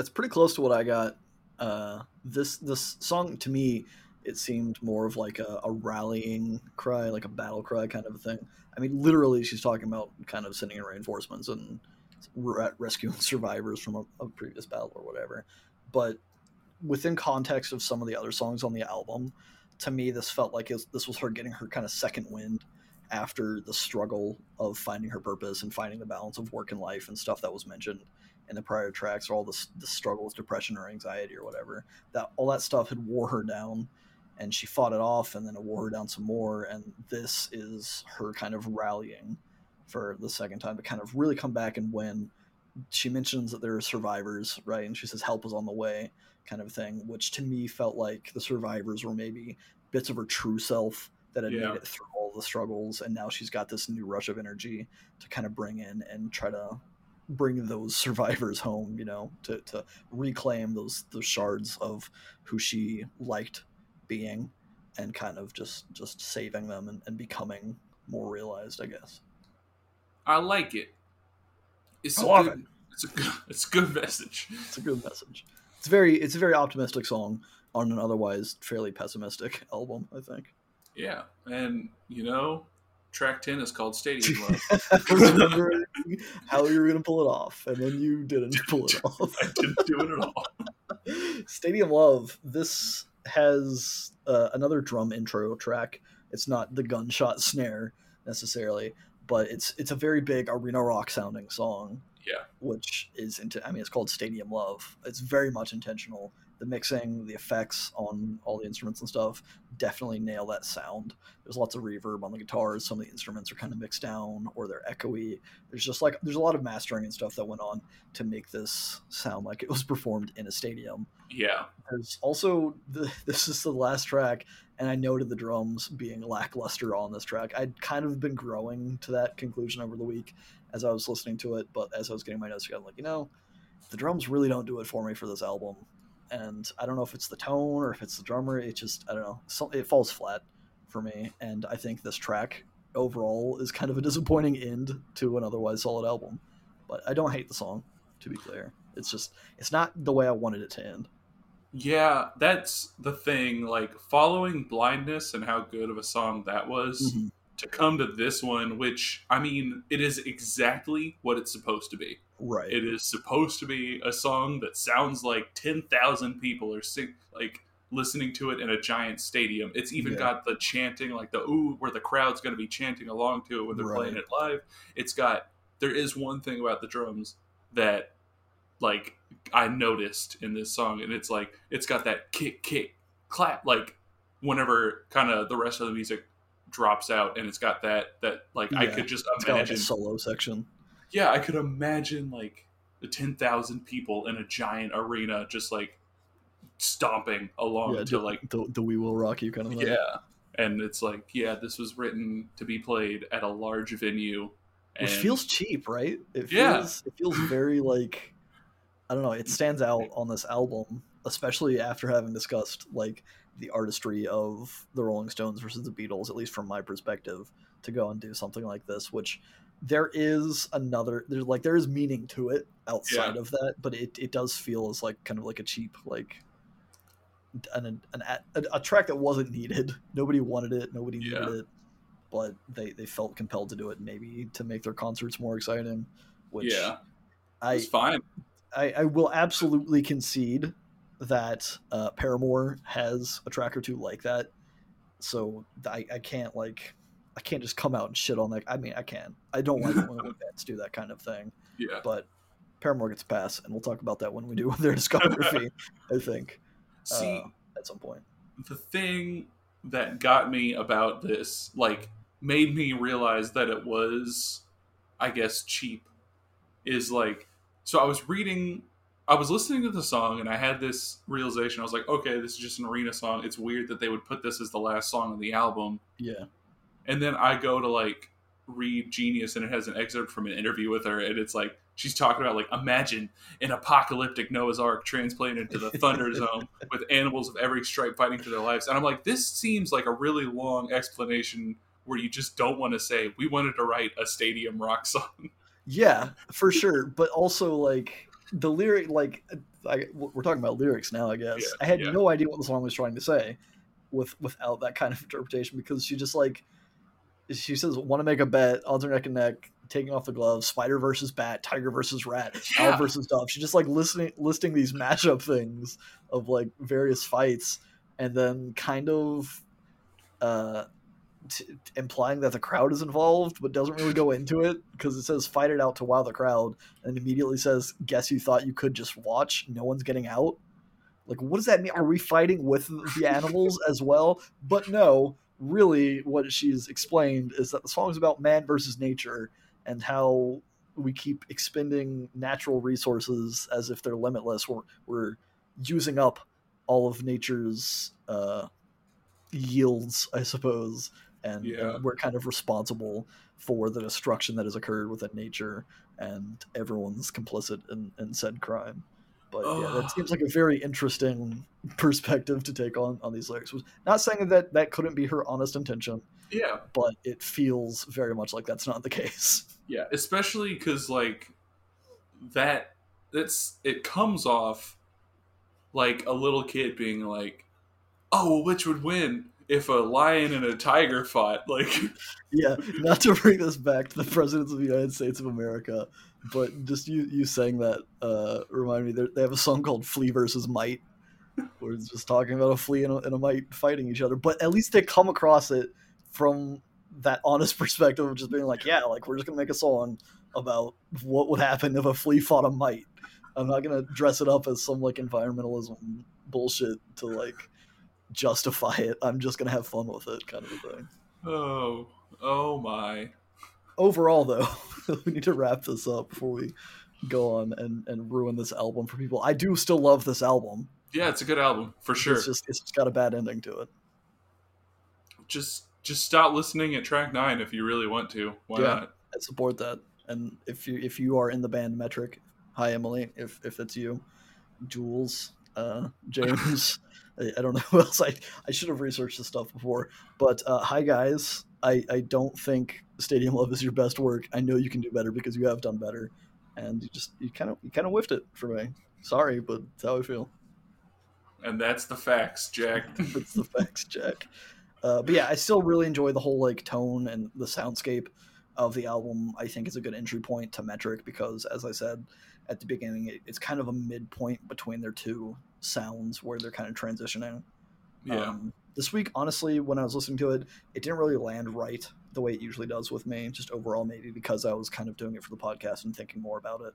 [SPEAKER 1] that's pretty close to what I got. Uh, this this song to me it seemed more of like a, a rallying cry, like a battle cry kind of a thing. I mean, literally, she's talking about kind of sending in reinforcements and re- rescuing survivors from a, a previous battle or whatever. But within context of some of the other songs on the album, to me, this felt like it, this was her getting her kind of second wind after the struggle of finding her purpose and finding the balance of work and life and stuff that was mentioned in the prior tracks, or all the, the struggles, depression, or anxiety, or whatever. That all that stuff had wore her down, and she fought it off, and then it wore her down some more. And this is her kind of rallying for the second time to kind of really come back and win. She mentions that there are survivors, right? And she says help is on the way, kind of thing, which to me felt like the survivors were maybe bits of her true self that had
[SPEAKER 2] Yeah.
[SPEAKER 1] made it through all the struggles, and now she's got this new rush of energy to kind of bring in and try to bring those survivors home, you know, to, to reclaim those those shards of who she liked being and kind of just just saving them and, and becoming more realized, I guess.
[SPEAKER 2] I like it. It's
[SPEAKER 1] I
[SPEAKER 2] a
[SPEAKER 1] love
[SPEAKER 2] good, It's a good. It's a good message.
[SPEAKER 1] It's a good message. It's very it's a very optimistic song on an otherwise fairly pessimistic album, I think.
[SPEAKER 2] Yeah, and you know, track ten is called Stadium Love.
[SPEAKER 1] I was wondering how you were gonna pull it off, and then you didn't pull it off.
[SPEAKER 2] I didn't do it at all.
[SPEAKER 1] Stadium Love. This has uh, another drum intro track. It's not the gunshot snare necessarily, but it's it's a very big arena rock sounding song.
[SPEAKER 2] Yeah.
[SPEAKER 1] which is into. I mean, it's called Stadium Love. It's very much intentional. The mixing, the effects on all the instruments and stuff definitely nail that sound. There's lots of reverb on the guitars. Some of the instruments are kind of mixed down or they're echoey. There's just like there's a lot of mastering and stuff that went on to make this sound like it was performed in a stadium.
[SPEAKER 2] Yeah,
[SPEAKER 1] There's also the, this is the last track, and I noted the drums being lackluster on this track. I'd kind of been growing to that conclusion over the week as I was listening to it, but as I was getting my notes together, I'm like, you know, the drums really don't do it for me for this album. And I don't know if it's the tone or if it's the drummer. It just I don't know. So, it falls flat for me, and I think this track overall is kind of a disappointing end to an otherwise solid album. But I don't hate the song, to be clear. It's just it's not the way I wanted it to end.
[SPEAKER 2] yeah. That's the thing. Like following blindness and how good of a song that was.
[SPEAKER 1] Mhm.
[SPEAKER 2] To come to this one, which I mean, it is exactly what it's supposed to be.
[SPEAKER 1] Right.
[SPEAKER 2] It is supposed to be a song that sounds like ten thousand people are sing like listening to it in a giant stadium. It's even
[SPEAKER 1] Yeah.
[SPEAKER 2] got the chanting, like the ooh, where the crowd's going to be chanting along to it when they're playing it live. It's got. There is one thing about the drums that, like, I noticed in this song, and it's like it's got that kick, kick, clap, like whenever kind of the rest of the music drops out, and it's got that that like I could just
[SPEAKER 1] It's got like
[SPEAKER 2] imagine
[SPEAKER 1] a solo section.
[SPEAKER 2] Yeah, I could imagine like the ten thousand people in a giant arena just like stomping along
[SPEAKER 1] yeah,
[SPEAKER 2] to
[SPEAKER 1] the,
[SPEAKER 2] like
[SPEAKER 1] the, the We Will Rock You kind of thing.
[SPEAKER 2] yeah, and it's like yeah, this was written to be played at a large venue, and
[SPEAKER 1] Which feels cheap, right? It
[SPEAKER 2] Yeah.
[SPEAKER 1] it feels very like I don't know, it stands out on this album, especially after having discussed like the artistry of the Rolling Stones versus the Beatles, at least from my perspective, to go and do something like this, which there is another there's like there is meaning to it outside of that, but it, it does feel as like kind of like a cheap like an, an a, a track that wasn't needed. Nobody wanted it. Nobody needed
[SPEAKER 2] Yeah.
[SPEAKER 1] it, but they they felt compelled to do it, maybe to make their concerts more exciting. Which
[SPEAKER 2] yeah,
[SPEAKER 1] I,
[SPEAKER 2] it's fine.
[SPEAKER 1] I I will absolutely concede that uh, Paramore has a track or two like that. So I, I can't like I can't just come out and shit on that. I mean I can. I don't like when bands do that kind of thing,
[SPEAKER 2] Yeah,
[SPEAKER 1] but Paramore gets a pass, and we'll talk about that when we do their discography. I think
[SPEAKER 2] see.
[SPEAKER 1] uh, at some point.
[SPEAKER 2] the thing that got me about this like made me realize that it was i guess cheap is like so i was reading i was listening to the song and i had this realization i was like okay this is just an arena song it's weird that they would put this as the last song on the album
[SPEAKER 1] Yeah,
[SPEAKER 2] and then i go to like read genius and it has an excerpt from an interview with her and it's like she's talking about like imagine an apocalyptic noah's ark transplanted to the thunder zone with animals of every stripe fighting for their lives and i'm like this seems like a really long explanation where you just don't want to say we wanted to write a stadium rock song
[SPEAKER 1] yeah, for sure. But also like the lyric, like I, we're talking about lyrics now. I guess
[SPEAKER 2] Yeah,
[SPEAKER 1] I had
[SPEAKER 2] yeah.
[SPEAKER 1] no idea what the song was trying to say. with without that kind of interpretation because she just like she says want to make a bet odds are neck and neck taking off the gloves spider versus bat tiger versus rat
[SPEAKER 2] Yeah.
[SPEAKER 1] owl versus dove. She's just like listening listing these matchup things of like various fights and then kind of uh t- implying that the crowd is involved but doesn't really go into it because it says fight it out to wow the crowd and immediately says guess you thought you could just watch no one's getting out? Like what does that mean? Are we fighting with the animals as well? But no really what she's explained is that the song is about man versus nature and how we keep expending natural resources as if they're limitless we're, we're using up all of nature's uh, yields i suppose and,
[SPEAKER 2] Yeah.
[SPEAKER 1] we're kind of responsible for the destruction that has occurred within nature and everyone's complicit in, in said crime but yeah that seems like a very interesting perspective to take on on these lyrics not saying that that couldn't be her honest intention
[SPEAKER 2] Yeah,
[SPEAKER 1] but it feels very much like that's not the case
[SPEAKER 2] yeah, especially because like that. That's it comes off like a little kid being like, "Oh, well, which would win if a lion and a tiger fought?" Like,
[SPEAKER 1] yeah not to bring this back to the presidents of the united states of america but just you you saying that uh remind me they're- have a song called flea versus Mite, where it's just talking about a flea and a, and a mite fighting each other but at least they come across it from that honest perspective of just being like yeah like we're just gonna make a song about what would happen if a flea fought a mite. I'm not gonna dress it up as some like environmentalism bullshit to like justify it. I'm just gonna have fun with it kind of a thing.
[SPEAKER 2] Oh, oh my,
[SPEAKER 1] overall though we need to wrap this up before we go on and, and ruin this album for people i do still love this album
[SPEAKER 2] yeah, it's a good album for sure.
[SPEAKER 1] it's just it's just got a bad ending to it
[SPEAKER 2] just just stop listening at track nine if you really want to. Why
[SPEAKER 1] Yeah.
[SPEAKER 2] not?
[SPEAKER 1] i support that and if you if you are in the band metric hi emily if if it's you jules uh james I, I don't know who else i i should have researched this stuff before but uh hi guys i i don't think stadium love is your best work i know you can do better because you have done better and you just you kind of you kind of whiffed it for me sorry but that's how i feel
[SPEAKER 2] And that's the facts, Jack.
[SPEAKER 1] That's the facts, Jack. Uh, but yeah, I still really enjoy the whole like tone and the soundscape of the album. I think it's a good entry point to Metric because, as I said at the beginning, it, it's kind of a midpoint between their two sounds where they're kind of transitioning.
[SPEAKER 2] yeah.
[SPEAKER 1] Um, this week, honestly, when I was listening to it, it didn't really land right the way it usually does with me. Just overall, maybe because I was kind of doing it for the podcast and thinking more about it.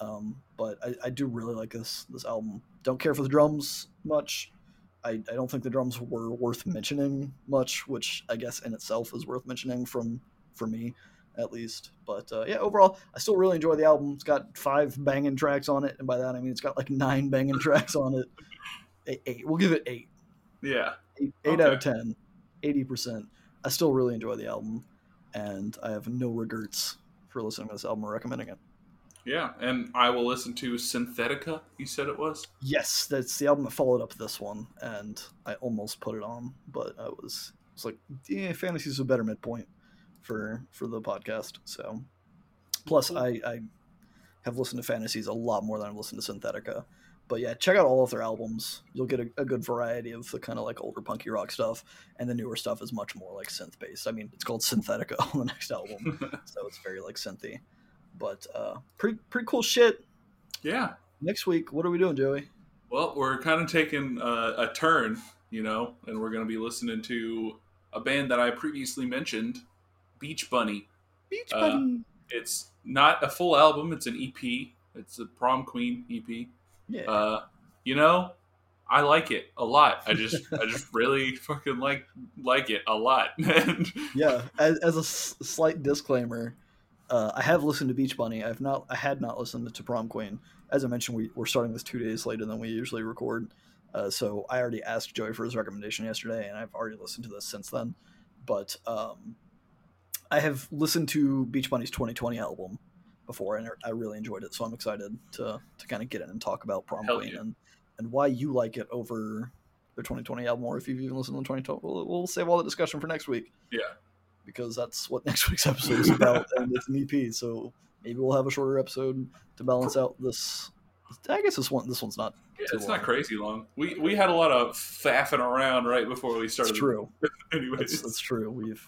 [SPEAKER 1] Um, but I, I do really like this this album. Don't care for the drums much. I, I don't think the drums were worth mentioning much, which I guess in itself is worth mentioning from for me at least. But uh, yeah, overall, I still really enjoy the album. It's got five banging tracks on it, and by that I mean it's got like nine banging tracks on it. Eight, eight. We'll give it eight
[SPEAKER 2] yeah.
[SPEAKER 1] eight, eight out of 10 80% i still really enjoy the album and i have no regrets for listening to this album or recommending it
[SPEAKER 2] Yeah. And I will listen to Synthetica, you said it was?
[SPEAKER 1] yes that's the album that followed up this one and i almost put it on but i was was like yeah fantasies a better midpoint for for the podcast so plus i i have listened to fantasies a lot more than i've listened to synthetica but yeah check out all of their albums you'll get a, a good variety of the kind of like older punky rock stuff and the newer stuff is much more like synth based i mean it's called synthetica on the next album so it's very like synthy but uh pretty pretty cool shit
[SPEAKER 2] yeah.
[SPEAKER 1] next week what are we doing joey
[SPEAKER 2] Well, we're kind of taking a, a turn, you know, and we're going to be listening to a band that I previously mentioned, Beach Bunny.
[SPEAKER 1] beach
[SPEAKER 2] Uh, It's not a full album, it's an EP. It's a Prom Queen EP.
[SPEAKER 1] Yeah.
[SPEAKER 2] Uh, you know, I like it a lot. I just I just really fucking like like it a lot. And
[SPEAKER 1] yeah as, as a s- slight disclaimer uh, i have listened to beach bunny. I've not i had not listened to prom queen. As i mentioned we, we're starting this two days later than we usually record. Uh, so i already asked joey for his recommendation yesterday and i've already listened to this since then. But um, i have listened to beach bunny's 2020 album before and i really enjoyed it so i'm excited to, to kind of get in and talk about prom
[SPEAKER 2] Hell
[SPEAKER 1] queen
[SPEAKER 2] yeah.
[SPEAKER 1] and, and why you like it over their 2020 album or if you've even listened to the 2020 we'll, we'll save all the discussion for next week
[SPEAKER 2] yeah,
[SPEAKER 1] because that's what next week's episode is about, and it's an EP. So maybe we'll have a shorter episode to balance out this I guess this one this one's not.
[SPEAKER 2] Yeah,
[SPEAKER 1] too
[SPEAKER 2] it's
[SPEAKER 1] long.
[SPEAKER 2] not crazy long. We we had a lot of faffing around right before we started.
[SPEAKER 1] It's true.
[SPEAKER 2] Anyways,
[SPEAKER 1] That's, that's true. We've.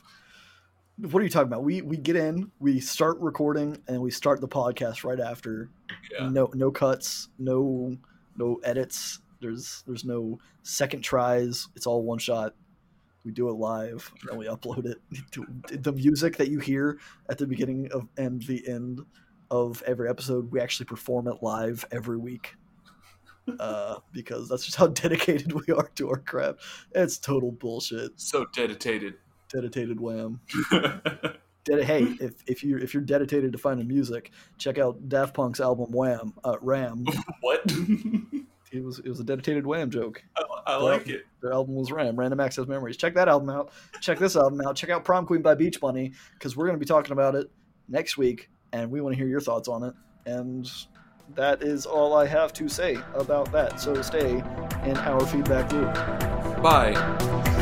[SPEAKER 1] What are you talking about? We we get in, we start recording, and we start the podcast right after.
[SPEAKER 2] Yeah.
[SPEAKER 1] No no cuts, no no edits. There's there's no second tries. It's all one shot. We do it live and we upload it. The music that you hear at the beginning of and the end of every episode, we actually perform it live every week. Uh, because that's just how dedicated we are to our craft. It's total bullshit.
[SPEAKER 2] so dedicated.
[SPEAKER 1] Dedicated wham. Ded- hey, if, if you if you're dedicated to finding music, check out Daft Punk's album Wham. Uh, Ram.
[SPEAKER 2] what?
[SPEAKER 1] It was it was a dedicated Wham joke.
[SPEAKER 2] I, I like it.
[SPEAKER 1] Their album was Ram. Random Access Memories. Check that album out. Check this album out. Check out Prom Queen by Beach Bunny because we're going to be talking about it next week, and we want to hear your thoughts on it. And that is all I have to say about that. So stay in our feedback loop.
[SPEAKER 2] Bye.